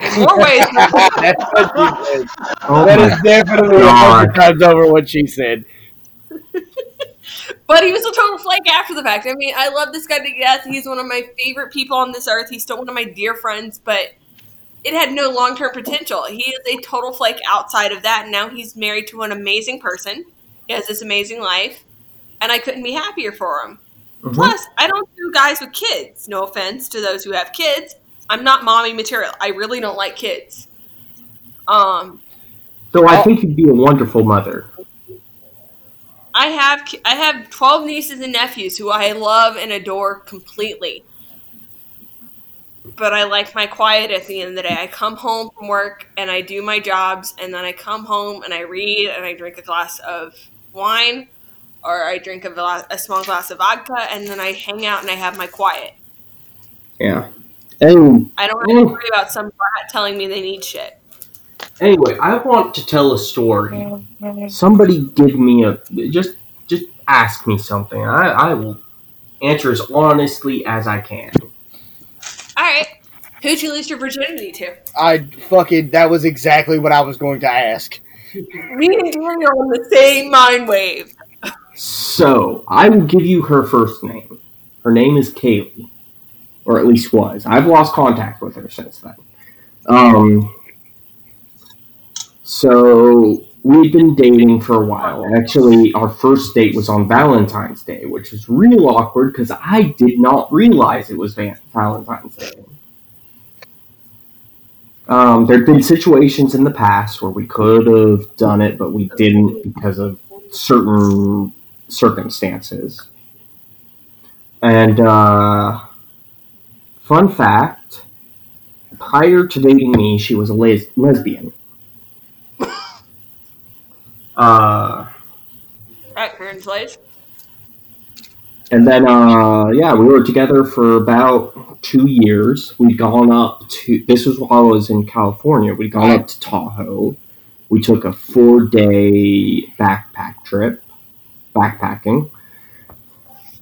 C: In more ways.
D: That's what she said.
K: Oh
D: that definitely a
K: God.
D: hundred times over what she said.
C: But he was a total flake after the fact. I mean, I love this guy to death. He's one of my favorite people on this earth. He's still one of my dear friends, but it had no long term potential. He is a total flake outside of that. And now he's married to an amazing person. He has this amazing life. And I couldn't be happier for him.
K: Mhm.
C: Plus, I don't do guys with kids. No offense to those who have kids. I'm not mommy material. I really don't like kids. Um,
K: So I think you'd be a wonderful mother.
C: I have I have twelve nieces and nephews who I love and adore completely. But I like my quiet at the end of the day. I come home from work and I do my jobs, and then I come home and I read and I drink a glass of wine, or I drink a, gla- a small glass of vodka, and then I hang out and I have my quiet.
K: Yeah. And
C: I don't have to worry about some brat telling me they need shit.
K: anyway, I want to tell a story. Somebody give me a just just ask me something. I, I will answer as honestly as I can.
C: All right, who'd you lose your virginity to?
D: I fucking that was exactly what I was going to ask.
C: Me and Danny are on the same mind wave.
K: So I will give you her first name. Her name is Kaylee, or at least was. I've lost contact with her since then. Um. So we've been dating for a while. Actually, our first date was on Valentine's Day, which was real awkward because I did not realize it was Valentine's Day. Um, there'd been situations in the past where we could have done it, but we didn't because of certain circumstances. And uh, fun fact: prior to dating me, she was a les- lesbian. Uh,
C: Right, Karen Slays.
K: And then, uh, yeah, we were together for about two years. We'd gone up to, this was while I was in California. We'd gone up to Tahoe. We took a four day backpack trip, backpacking.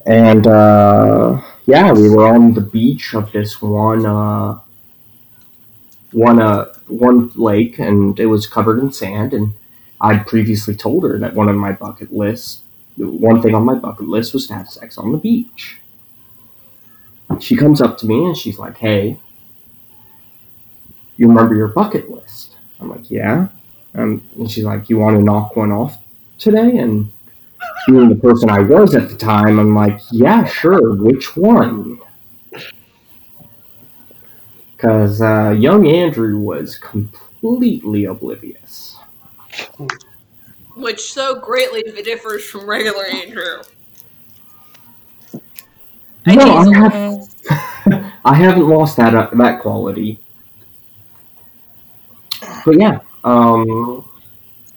K: And, uh, yeah, we were on the beach of this one, uh, one, uh, one lake, and it was covered in sand. And I'd previously told her that one of my bucket lists one thing on my bucket list was to have sex on the beach. She comes up to me and she's like, Hey, you remember your bucket list? I'm like, Yeah. Um, and she's like, You want to knock one off today? And being the person I was at the time, I'm like, Yeah, sure. Which one? Because uh, young Andrew was completely oblivious.
C: Which so greatly differs from regular Andrew.
K: No, I have. I haven't lost that uh, that quality. But yeah, um,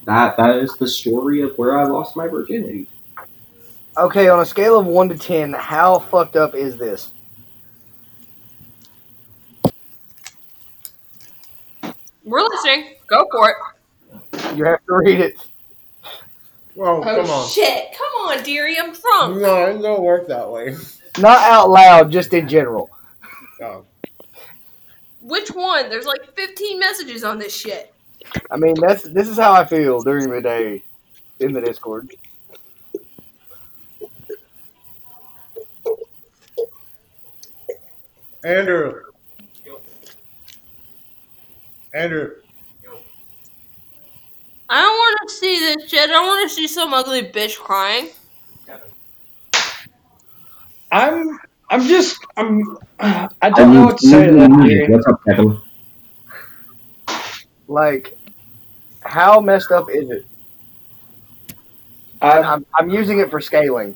K: that that is the story of where I lost my virginity.
D: Okay, on a scale of one to ten, how fucked up is this?
C: We're listening. Go for it.
D: You have to read it.
G: Well,
C: Oh
G: come on.
C: shit! Come on, dearie, I'm drunk.
G: No, it don't work that way.
D: Not out loud, just in general.
G: Oh.
C: Which one? There's like 15 messages on this shit.
D: I mean, that's this is how I feel during the day in the Discord.
G: Andrew. Andrew.
C: I don't want to see this shit. I don't want to see some ugly bitch crying.
E: I'm I'm just I'm I don't um, know what to say to mm, that. Mm, Deary.
K: What's up, Kevin?
D: Like, how messed up is it?
E: I, uh,
D: I'm, I'm using it for scaling.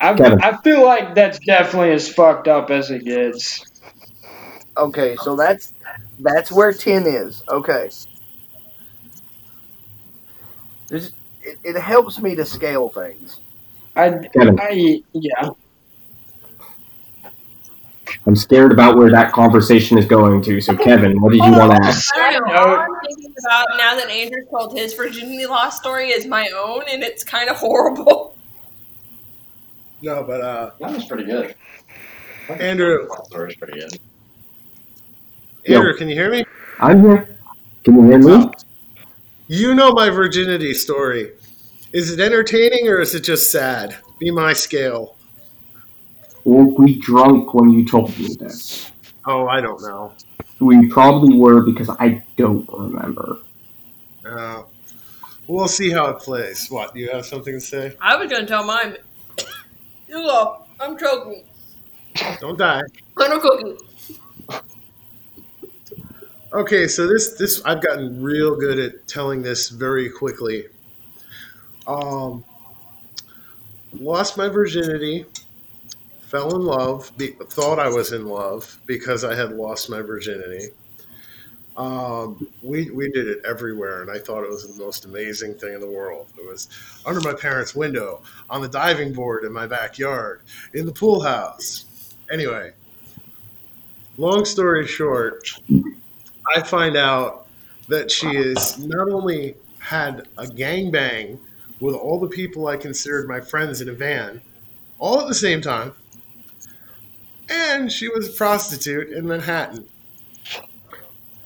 E: I,
K: Kevin.
E: I feel like that's definitely as fucked up as it gets.
D: Okay, so that's that's where ten is. Okay. There's, it, it helps me to scale things.
E: I, I yeah.
K: I'm scared about where that conversation is going to. So, Kevin, what did you want to ask?
C: I don't know. All. I'm thinking about now that Andrew told his virginity loss story is my own, and it's kind of horrible.
G: No, but uh,
I: That was pretty good.
G: Andrew.
I: That story's pretty good.
G: Andrew, can you hear me?
K: I'm here. Can you hear me?
G: You know my virginity story. Is it entertaining or is it just sad? Be my scale.
K: Were we drunk when you told me this?
G: Oh, I don't know.
K: We probably were because I don't remember.
G: Uh, we'll see how it plays. What? Do you have something to say?
C: I was gonna tell mine. Ugh, I'm choking.
G: Don't die.
C: I'm a cookie.
G: Okay, so this this I've gotten real good at telling this very quickly. Um, lost my virginity, fell in love, be, thought I was in love because I had lost my virginity. Um, we we did it everywhere, and I thought it was the most amazing thing in the world. It was under my parents' window, on the diving board in my backyard, in the pool house. Anyway, long story short, I find out that she is not only had a gangbang with all the people I considered my friends in a van, all at the same time, and she was a prostitute in Manhattan.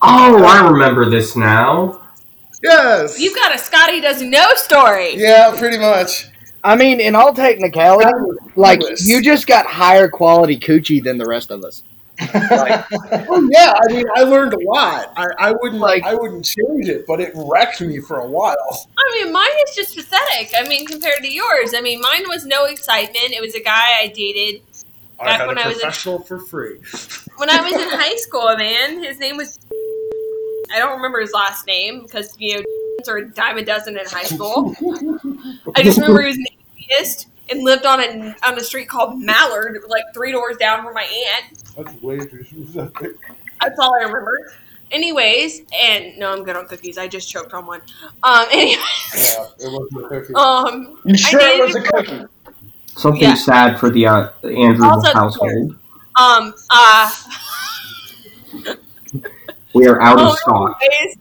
M: Oh, I remember this now.
G: Yes.
C: You've got a Scotty doesn't know story.
G: Yeah, pretty much.
D: I mean, in all technicality, like you just got higher quality coochie than the rest of us.
G: Oh yeah, I mean, I learned a lot. I, I wouldn't
D: Like-
G: I wouldn't change it, but it wrecked me for a while.
C: I mean, mine is just pathetic. I mean, compared to yours. I mean, mine was no excitement. It was a guy I dated
G: I
C: Back
G: had
C: when
G: a
C: I was in-
G: professional for free.
C: when I was in high school, man. His name was. I don't remember his last name because you know are a dime a dozen in high school. I just remember he was an atheist and lived on a on a street called Mallard, like three doors down from my aunt.
G: That's way too specific.
C: That's all I remember. Anyways, and no, I'm good on cookies. I just choked on one. Um, anyways,
G: Yeah, it wasn't a cookie.
C: um,
E: You sure it was a
C: dated-
E: cookie?
K: Something
C: Yeah.
K: sad for the uh, Andrews
C: Also-
K: household.
C: um, uh,
K: We are out
C: Oh,
K: of stock.
C: anyways,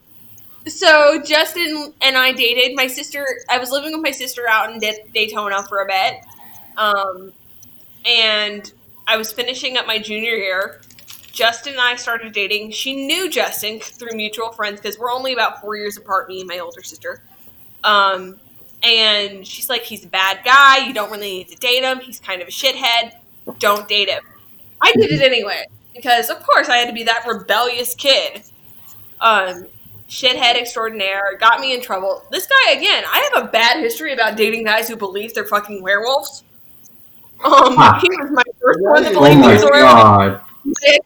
C: so Justin and I dated. My sister, I was living with my sister out in Daytona for a bit, um, and I was finishing up my junior year. Justin and I started dating. She knew Justin through mutual friends because we're only about four years apart. Me and my older sister. Um, and she's like, he's a bad guy. You don't really need to date him. He's kind of a shithead. Don't date him. I did it anyway because, of course, I had to be that rebellious kid. Um, shithead extraordinaire got me in trouble. This guy again. I have a bad history about dating guys who believe they're fucking werewolves. Um, he was my first one that
K: Oh
C: he
K: my
C: was a werewolf.
K: god.
C: And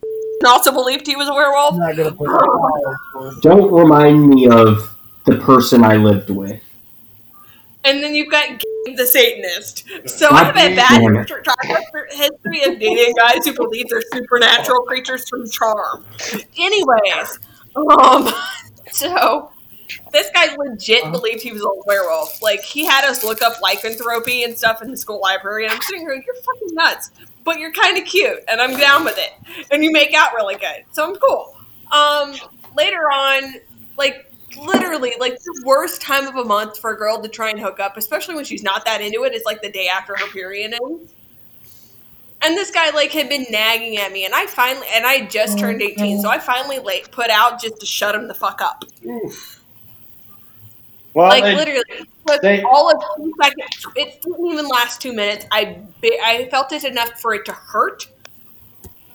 C: also believed he was a werewolf.
D: I'm not gonna
K: Don't remind me of the person I lived with.
C: And then you've got the Satanist. So I have a bad history history of dating guys who believe they're supernatural creatures from charm. Anyways, um, so this guy legit believed he was a werewolf. Like he had us look up lycanthropy and stuff in the school library, and I'm sitting here, like, you're fucking nuts, but you're kind of cute, and I'm down with it, and you make out really good, so I'm cool. Um, later on, like literally like the worst time of a month for a girl to try and hook up, especially when she's not that into it. It's like the day after her period ends. And this guy like had been nagging at me, and I finally and I had just turned eighteen, so I finally like put out just to shut him the fuck up.
E: Well,
C: like
E: they-
C: literally, took
E: they-
C: all of two seconds. It didn't even last two minutes. I I felt it enough for it to hurt,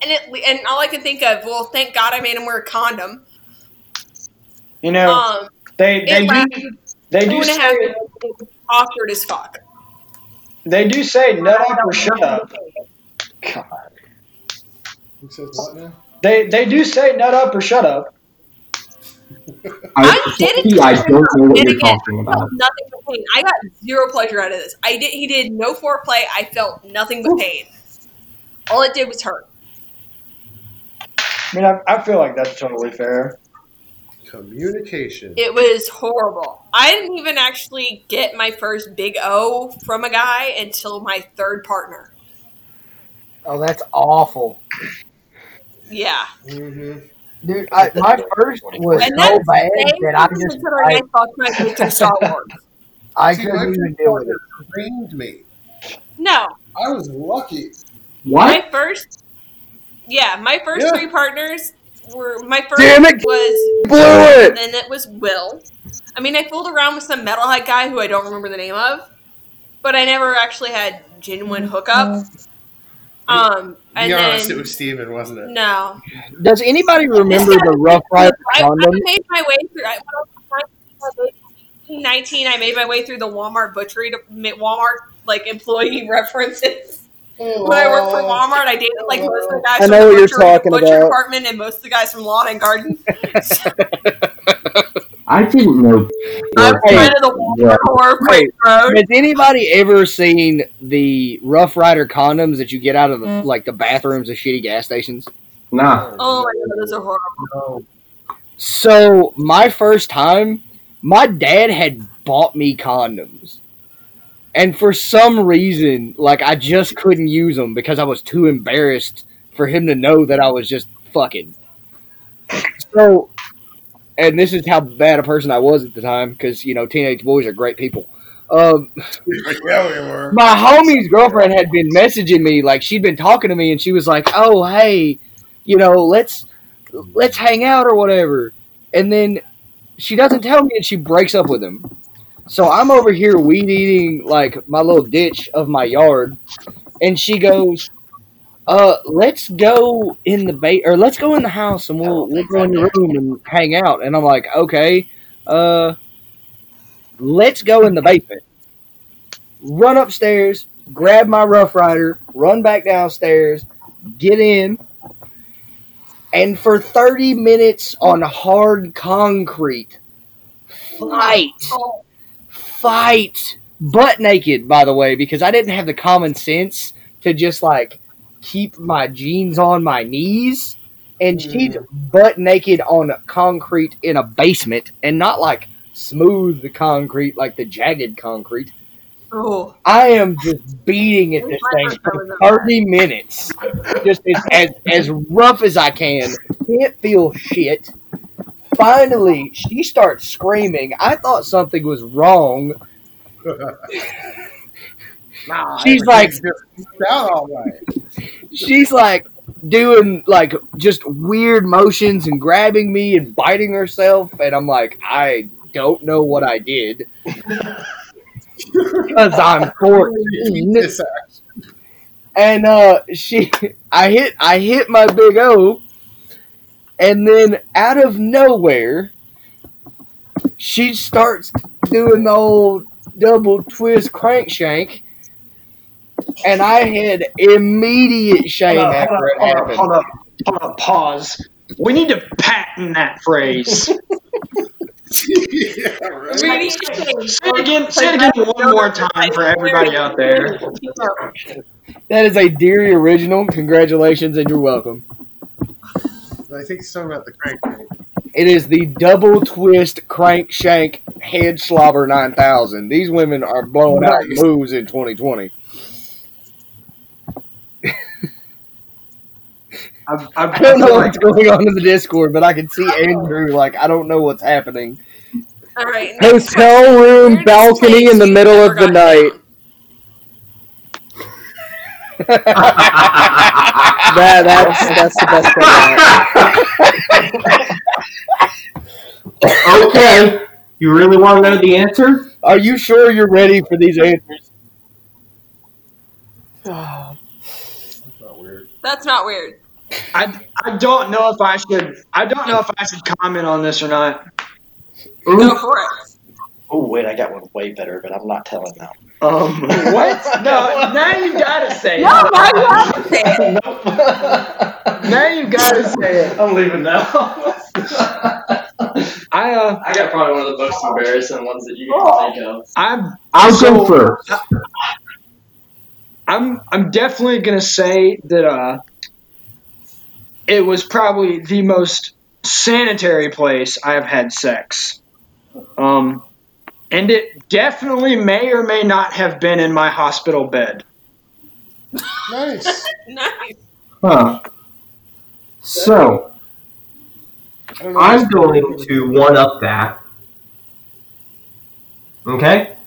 C: and it and all I can think of, well, thank God I made him wear a condom.
E: you know,
C: Um,
E: they they do they do
C: and a half
E: say
C: minutes. Awkward as fuck.
E: they do say nut up or shut up. God.
G: Who says what now?
E: They they do say nut up or shut up.
K: I,
C: did it.
K: Sophie, I don't know what you're talking about.
C: felt nothing but pain. I got zero pleasure out of this. I did. He did no foreplay. I felt nothing but pain. All it did was hurt.
E: I mean, I, I feel like that's totally fair.
G: Communication.
C: It was horrible. I didn't even actually get my first big O from a guy until my third partner.
D: Oh, that's awful.
C: Yeah.
G: Mm-hmm.
D: Dude, I, my first was
C: And
D: so bad that I
C: same
D: just
C: considering I
D: I,
C: fucked my way through Star Wars.
D: I
G: See,
D: couldn't even
G: first
D: deal with
G: partner
D: it.
G: trained me.
C: No,
G: I was lucky.
K: What?
C: my first. Yeah, my first
G: Yeah.
C: three partners were my first
F: Damn it,
C: was
F: blew it!
C: and then it was Will. I mean, I fooled around with some metalhead guy who I don't remember the name of, but I never actually had genuine hookup. Um, and
G: Be honest,
C: then
G: it was Steven, wasn't it?
C: no,
D: Does anybody remember the Rough Rider
C: I, I made my way through. I, when I was 19, I made my way through the Walmart butchery to Walmart like employee references. When I worked for Walmart, I dated like most of the guys
F: I
C: from
F: know
C: the
F: what you're
C: butcher,
F: talking
C: butcher
F: about.
C: department and most of the guys from lawn and garden.
K: I didn't know.
C: I'm
D: Hey,
C: kind of the Walmart whore of Quaker Road.
D: Has anybody ever seen the Rough Rider condoms that you get out of the, mm. like the bathrooms of shitty gas stations?
K: Nah.
C: Oh my god, those are horrible.
D: So my first time, my dad had bought me condoms, and for some reason, like I just couldn't use them because I was too embarrassed for him to know that I was just fucking. So, and this is how bad a person I was at the time because you know teenage boys are great people. Um,
G: yeah, we were.
D: my homie's girlfriend had been messaging me like she'd been talking to me and she was like oh hey you know let's let's hang out or whatever and then she doesn't tell me and she breaks up with him so i'm over here weed eating like my little ditch of my yard and she goes uh let's go in the ba- or let's go in the house and we'll we'll go in the room and hang out. And i'm like okay uh let's go in the basement. Run upstairs, grab my Rough Rider, run back downstairs, get in, and for 30 minutes on hard concrete, fight, fight, butt naked, by the way, because I didn't have the common sense to just like keep my jeans on my knees. And she's butt naked on concrete in a basement and not like smooth the concrete, like the jagged concrete.
C: Oh,
D: I am just beating at this thing for 30 minutes. Just as, as, rough as I can. Can't feel shit. Finally, she starts screaming. I thought something was wrong.
G: Nah,
D: She's like-
G: out all right.
D: She's like doing like just weird motions and grabbing me and biting herself. And I'm like, I don't know what I did. Because I'm 14. And uh she i hit i hit my big o and then out of nowhere she starts doing the old double twist crankshank and i had immediate shame
E: Hold up,
D: after
E: hold
D: it
E: up, hold
D: happened
E: hold up, hold up, pause. We need to patent that phrase.
G: yeah, right.
C: we need to say-
E: say it again, say it again one more time for everybody out there.
D: that is a deary original congratulations and you're welcome
G: I think he's talking about the crank.
D: it is the double twist crankshank head slobber 9000 these women are blowing out moves in 2020
E: I've, I've,
D: I don't know
E: like,
D: what's going on in the Discord, but I can see Andrew like I don't know what's happening.
C: All right. next
F: Hotel
C: question.
F: room
C: Weirdest
F: balcony in the middle of the night.
C: down?
F: That that's that's the best part.
K: okay. You really want to know the answer?
D: Are you sure you're ready for these answers? Oh.
C: That's not weird. That's not weird.
E: I, I don't know if I should I don't know if I should comment on this or not.
C: Go for it.
I: Oh wait, I got one way better, but I'm not telling now.
E: Um, what? No, now you gotta say it.
C: No, why you have to say it?
E: Now you gotta say it.
I: I'm leaving now.
E: I uh,
I: I got probably one of the most embarrassing ones that you can think of.
E: I'm
K: I'll
E: So-
K: go first.
E: I'm I'm definitely gonna say that uh, it was probably the most sanitary place I've had sex. Um, and it definitely may or may not have been in my hospital bed.
G: Nice.
C: Nice.
K: Huh. So,
G: I don't know.
K: I'm going to one up that. Okay?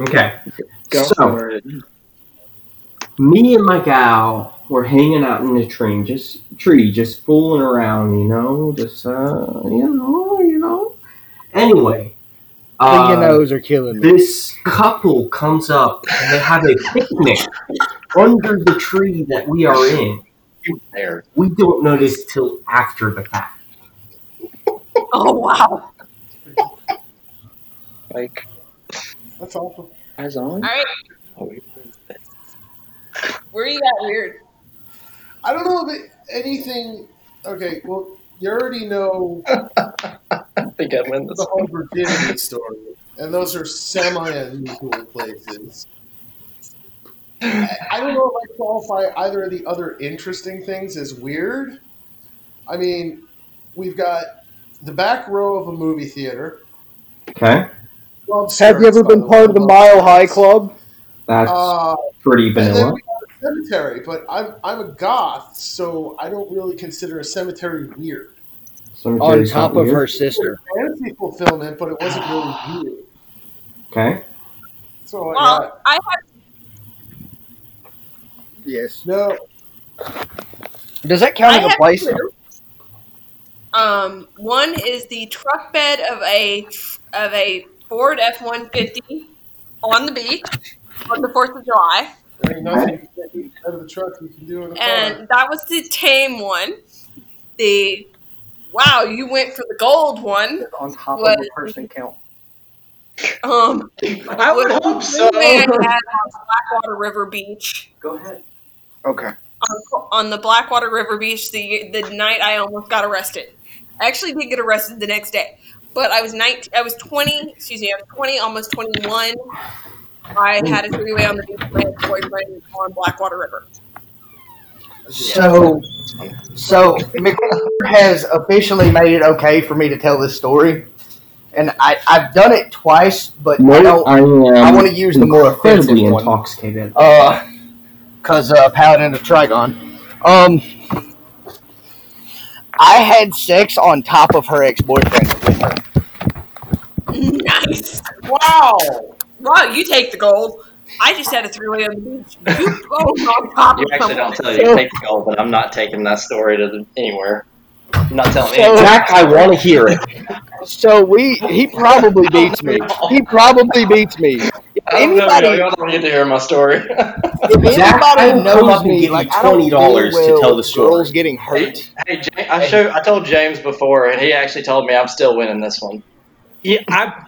K: Okay.
E: Go
K: So, me and my gal were hanging out in the tree, just tree, just fooling around, you know, just uh, you know, you know. Anyway,
D: The
K: uh,
D: nose are killing me.
K: this couple comes up and they have a picnic under the tree that we are in.
I: There.
K: We don't notice till after the fact.
C: Oh wow.
I: Like,
G: That's awesome.
I: eyes on.
C: All right.
I: Oh, wait.
C: Where you got weird?
G: I don't know if it, anything. Okay, well, you already know
I: I think I win this.
G: the whole virginity story, and those are semi-unusual places. I, I don't know if I qualify either of the other interesting things as weird. I mean, we've got the back row of a movie theater.
K: Okay,
G: Club
F: Have you ever been
G: the
F: part of the Mile High Club?
K: that's
G: Uh,
K: pretty
G: and then
K: vanilla.
G: We got a cemetery, but I'm I'm a goth, so I don't really consider a cemetery weird.
D: On top of
K: weird.
D: her sister.
G: Fantasy fulfillment, but it wasn't really weird.
K: Okay,
G: So I
C: Well,
G: got
C: I have
D: Yes.
G: no.
D: Does that count
C: I
D: as a place?
C: two. Um, one is the truck bed of a of a Ford F one fifty on the beach on the Fourth of July,
G: There ain't nothing you can do out of the truck you can do in a car.
C: and that was the tame one. The wow, you went for the gold one.
F: On top
C: What?
F: of a person count.
C: Um,
E: I would hope so.
C: man had on Blackwater River Beach.
F: Go ahead.
D: Okay.
C: on, on the Blackwater River Beach the the night I almost got arrested. I actually did get arrested the next day, but I was 19. I was 20. Excuse me, I was 20, almost 21. I had a three way on the beach with my boyfriend on Blackwater River.
D: So, so McWhorter has officially made it okay for me to tell this story, and I, I've done it twice, but I
K: no,
D: don't.
K: I.
D: I wanna use the more offensive
K: incredibly
D: one.
K: intoxicated.
D: Uh, cause uh, Paladin of Trigon. Um, I had sex on top of her ex boyfriend.
C: Nice. Wow. Wow, you take the gold. I just had a three way on the beach. You go on top
I: You
C: of
I: actually don't tell you to take the gold, but I'm not taking that story to the, anywhere. I'm not telling
D: So-
I: anyone.
K: Jack, I want to hear it.
D: So we, he probably beats me. He probably beats me. If
I: I don't know, y'all don't need to hear my story.
D: if
K: Jack, I
D: anybody
K: will come
D: knows
K: up and
D: me,
K: give you
D: like I don't deal
K: $20 to tell the story.
D: girls getting hurt.
I: hey, James, I show, I told James before, and he actually told me I'm still winning this one.
E: Yeah, I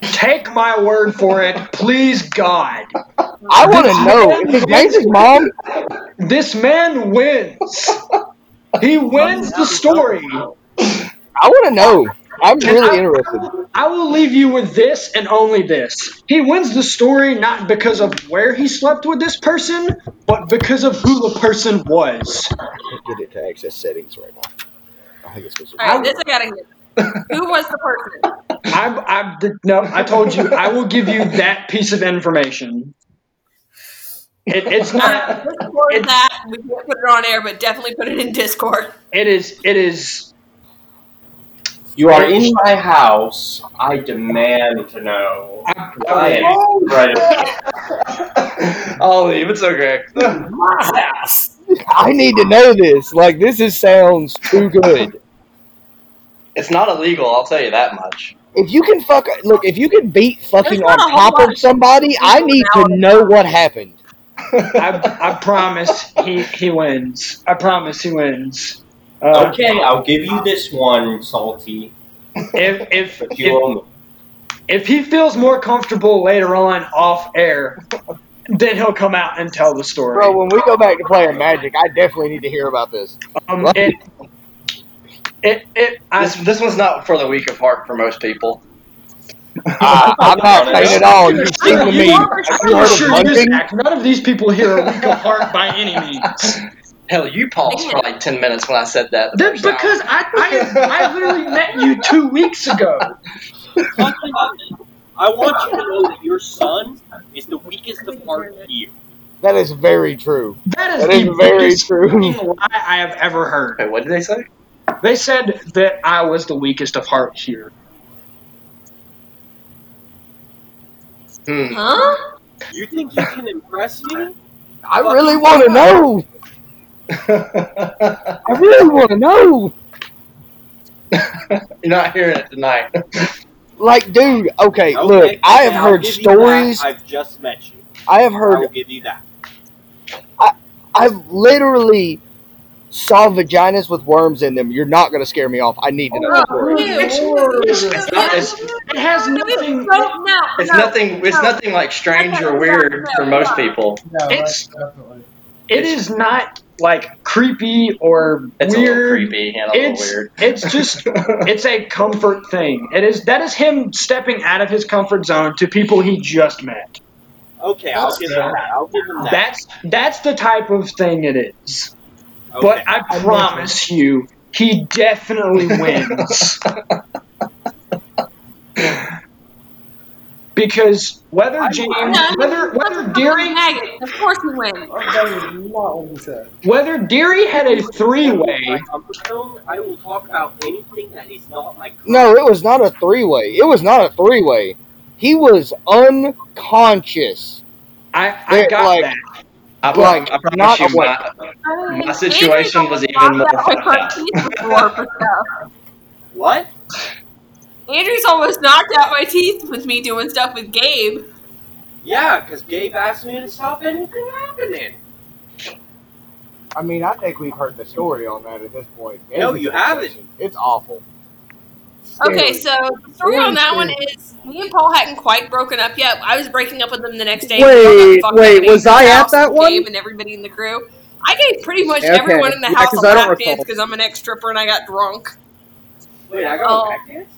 E: take my word for it, please God.
D: I want to know if it's James's mom.
E: This man wins. He wins the story.
D: I want to know. I'm really interested.
E: I will leave you with this and only this. He wins the story not because of where he slept with this person, but because of who the person was.
D: Get it to access settings right now. I think it's supposed to.
C: All right, this I gotta get. Who was the person?
E: I, I no, I told you I will give you that piece of information. It, it's not.
C: Uh, Discord that. We can't put it on air, but definitely put it in Discord.
E: It is. It is.
K: You are in my house. I demand to know. I am incredibly.
I: I'll leave. It's okay.
D: I need to know this. Like this is sounds too good.
I: It's not illegal. I'll tell you that much.
D: If you can fuck, look, if you can beat fucking on
C: not a whole
D: top of
C: of
D: somebody, I need to know what happened.
E: I, I promise he, he wins. I promise he wins. Uh,
K: Okay, I'll give you this one, Salty.
E: If if
K: you
E: if, if he feels more comfortable later on off air, then he'll come out and tell the story.
D: Bro, when we go back to playing Magic, I definitely need to hear about this.
E: Um, it, it, it, I,
I: This this one's not for the weak of heart for most people.
D: I, I'm not saying at all. You've seen the
E: You
D: meme.
E: are-
D: Have you
E: sure it is,
D: munching?
E: None of these people here are weak of heart by any means.
I: Hell, you paused for like ten minutes when I said that. the
E: Then
I: first time.
E: because I, I, I literally met you two weeks ago.
K: I want you to know that your son is the weakest of heart here.
D: That is very true.
E: That is
D: That is
E: the
D: very true.
E: lie I have ever heard.
I: Wait, what did they say?
E: They said that I was the weakest of heart here.
I: Hmm.
C: Huh?
K: You think you can impress me?
D: I really want to know. I really want to know.
I: You're not hearing it tonight.
D: Like, dude, okay, look,
K: Okay,
D: I have
K: I'll
D: heard stories.
K: I've just met you.
D: I have heard.
K: I
D: heard
K: will give you that.
D: I, I've literally saw vaginas with worms in them. You're not gonna scare me off. I need to know. Oh, the story.
E: It's, it's,
I: not- it's-
E: it has nothing.
C: No, no,
I: It's
C: no,
I: nothing. It's nothing like strange or weird for most people.
G: Yeah,
E: It's-
G: definitely.
E: It is not like creepy or
I: It's a little
E: weird.
I: creepy and a little
E: It's
I: weird.
E: it's just it's a comfort thing. It is that is him stepping out of his comfort zone to people he just met.
K: Okay, I'll give him that. I'll give him that.
E: That's that's the type of thing it is.
K: Okay.
E: But I promise you, he definitely wins. because whether James,
C: No,
E: whether whether Deary,
C: Of course he wins.
G: Oh, that is not what he said.
E: whether Deary had a three-way,
K: My comfort zone, I will talk about anything that is not my
D: No, it was not a three way. It was not a three way. He was unconscious.
E: I I
D: It,
E: got
D: like,
E: that.
I: I, pro-
D: Like,
I: I promise
D: not
I: you, my,
C: I mean,
I: my situation was even more fucked up.
C: before.
K: What?
C: Andrew's almost knocked out my teeth with me doing stuff with Gabe.
K: Yeah, because Gabe asked me to stop anything happening.
D: I mean, I think we've heard the story on that at this point.
K: No, you haven't.
D: It's awful.
C: Okay, so the story on that one is me and Paul hadn't quite broken up yet. I was breaking up with them the next day.
F: Wait, wait, was I at that one?
C: Gabe and everybody in the crew. I gave pretty much
F: Okay,
C: everyone in the
F: yeah,
C: house
F: 'cause
C: a
F: I
C: lap dance because I'm an ex stripper and I got drunk.
K: Wait, I got
C: Oh.
K: a back dance?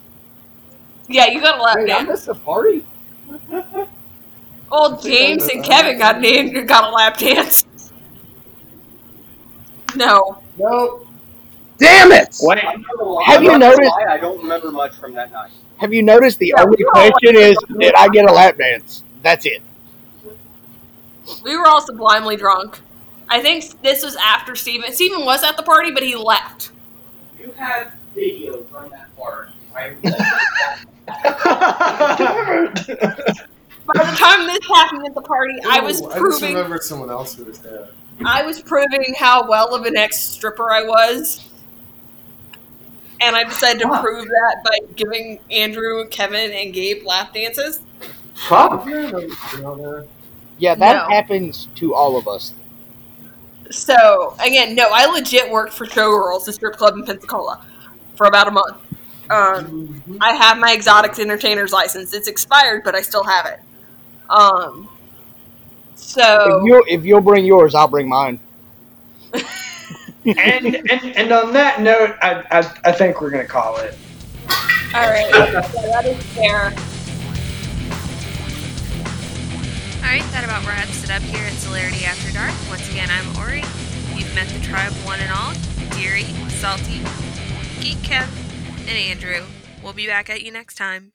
C: Yeah, you got a lap
D: Wait, I
C: dance.
D: missed a party.
C: Old James and Kevin got an, got a lap dance. No.
G: Nope.
F: Damn it!
E: Wait,
K: I'm not gonna lie-
D: Have
K: I'm
D: you noticed-
K: lie, I don't remember much from that night.
D: Have you noticed the
C: Yeah,
D: only
C: we all
D: question is, did I get a lap dance? That's it.
C: We were all sublimely drunk. I think this was after Steven. Steven was at the party, but he left.
K: You have video from that part. I
C: By the time this happened at the party, I was
G: Ooh, I just remembered someone else who was there.
C: I was proving how well of an ex stripper I was. And I decided to prove that by giving Andrew, Kevin, and Gabe lap dances.
D: Fuck.
G: Wasn't there another girl there?
D: Yeah, that
C: No.
D: happens to all of us.
C: So again, no, I legit worked for Showgirls, the strip club in Pensacola, for about a month. Um,
G: Mhm.
C: I have my exotics entertainer's license. It's expired, but I still have it. Um, so
D: If you if you'll bring yours, I'll bring mine.
E: and, and and on that note, I I, I think we're gonna call it.
C: all right, so that is fair.
N: Alright, that about wraps it up here at Celerity After Dark. Once again, I'm Ori. You've met the tribe one and all Deary, Salty, Geek Kev, and Andrew. We'll be back at you next time.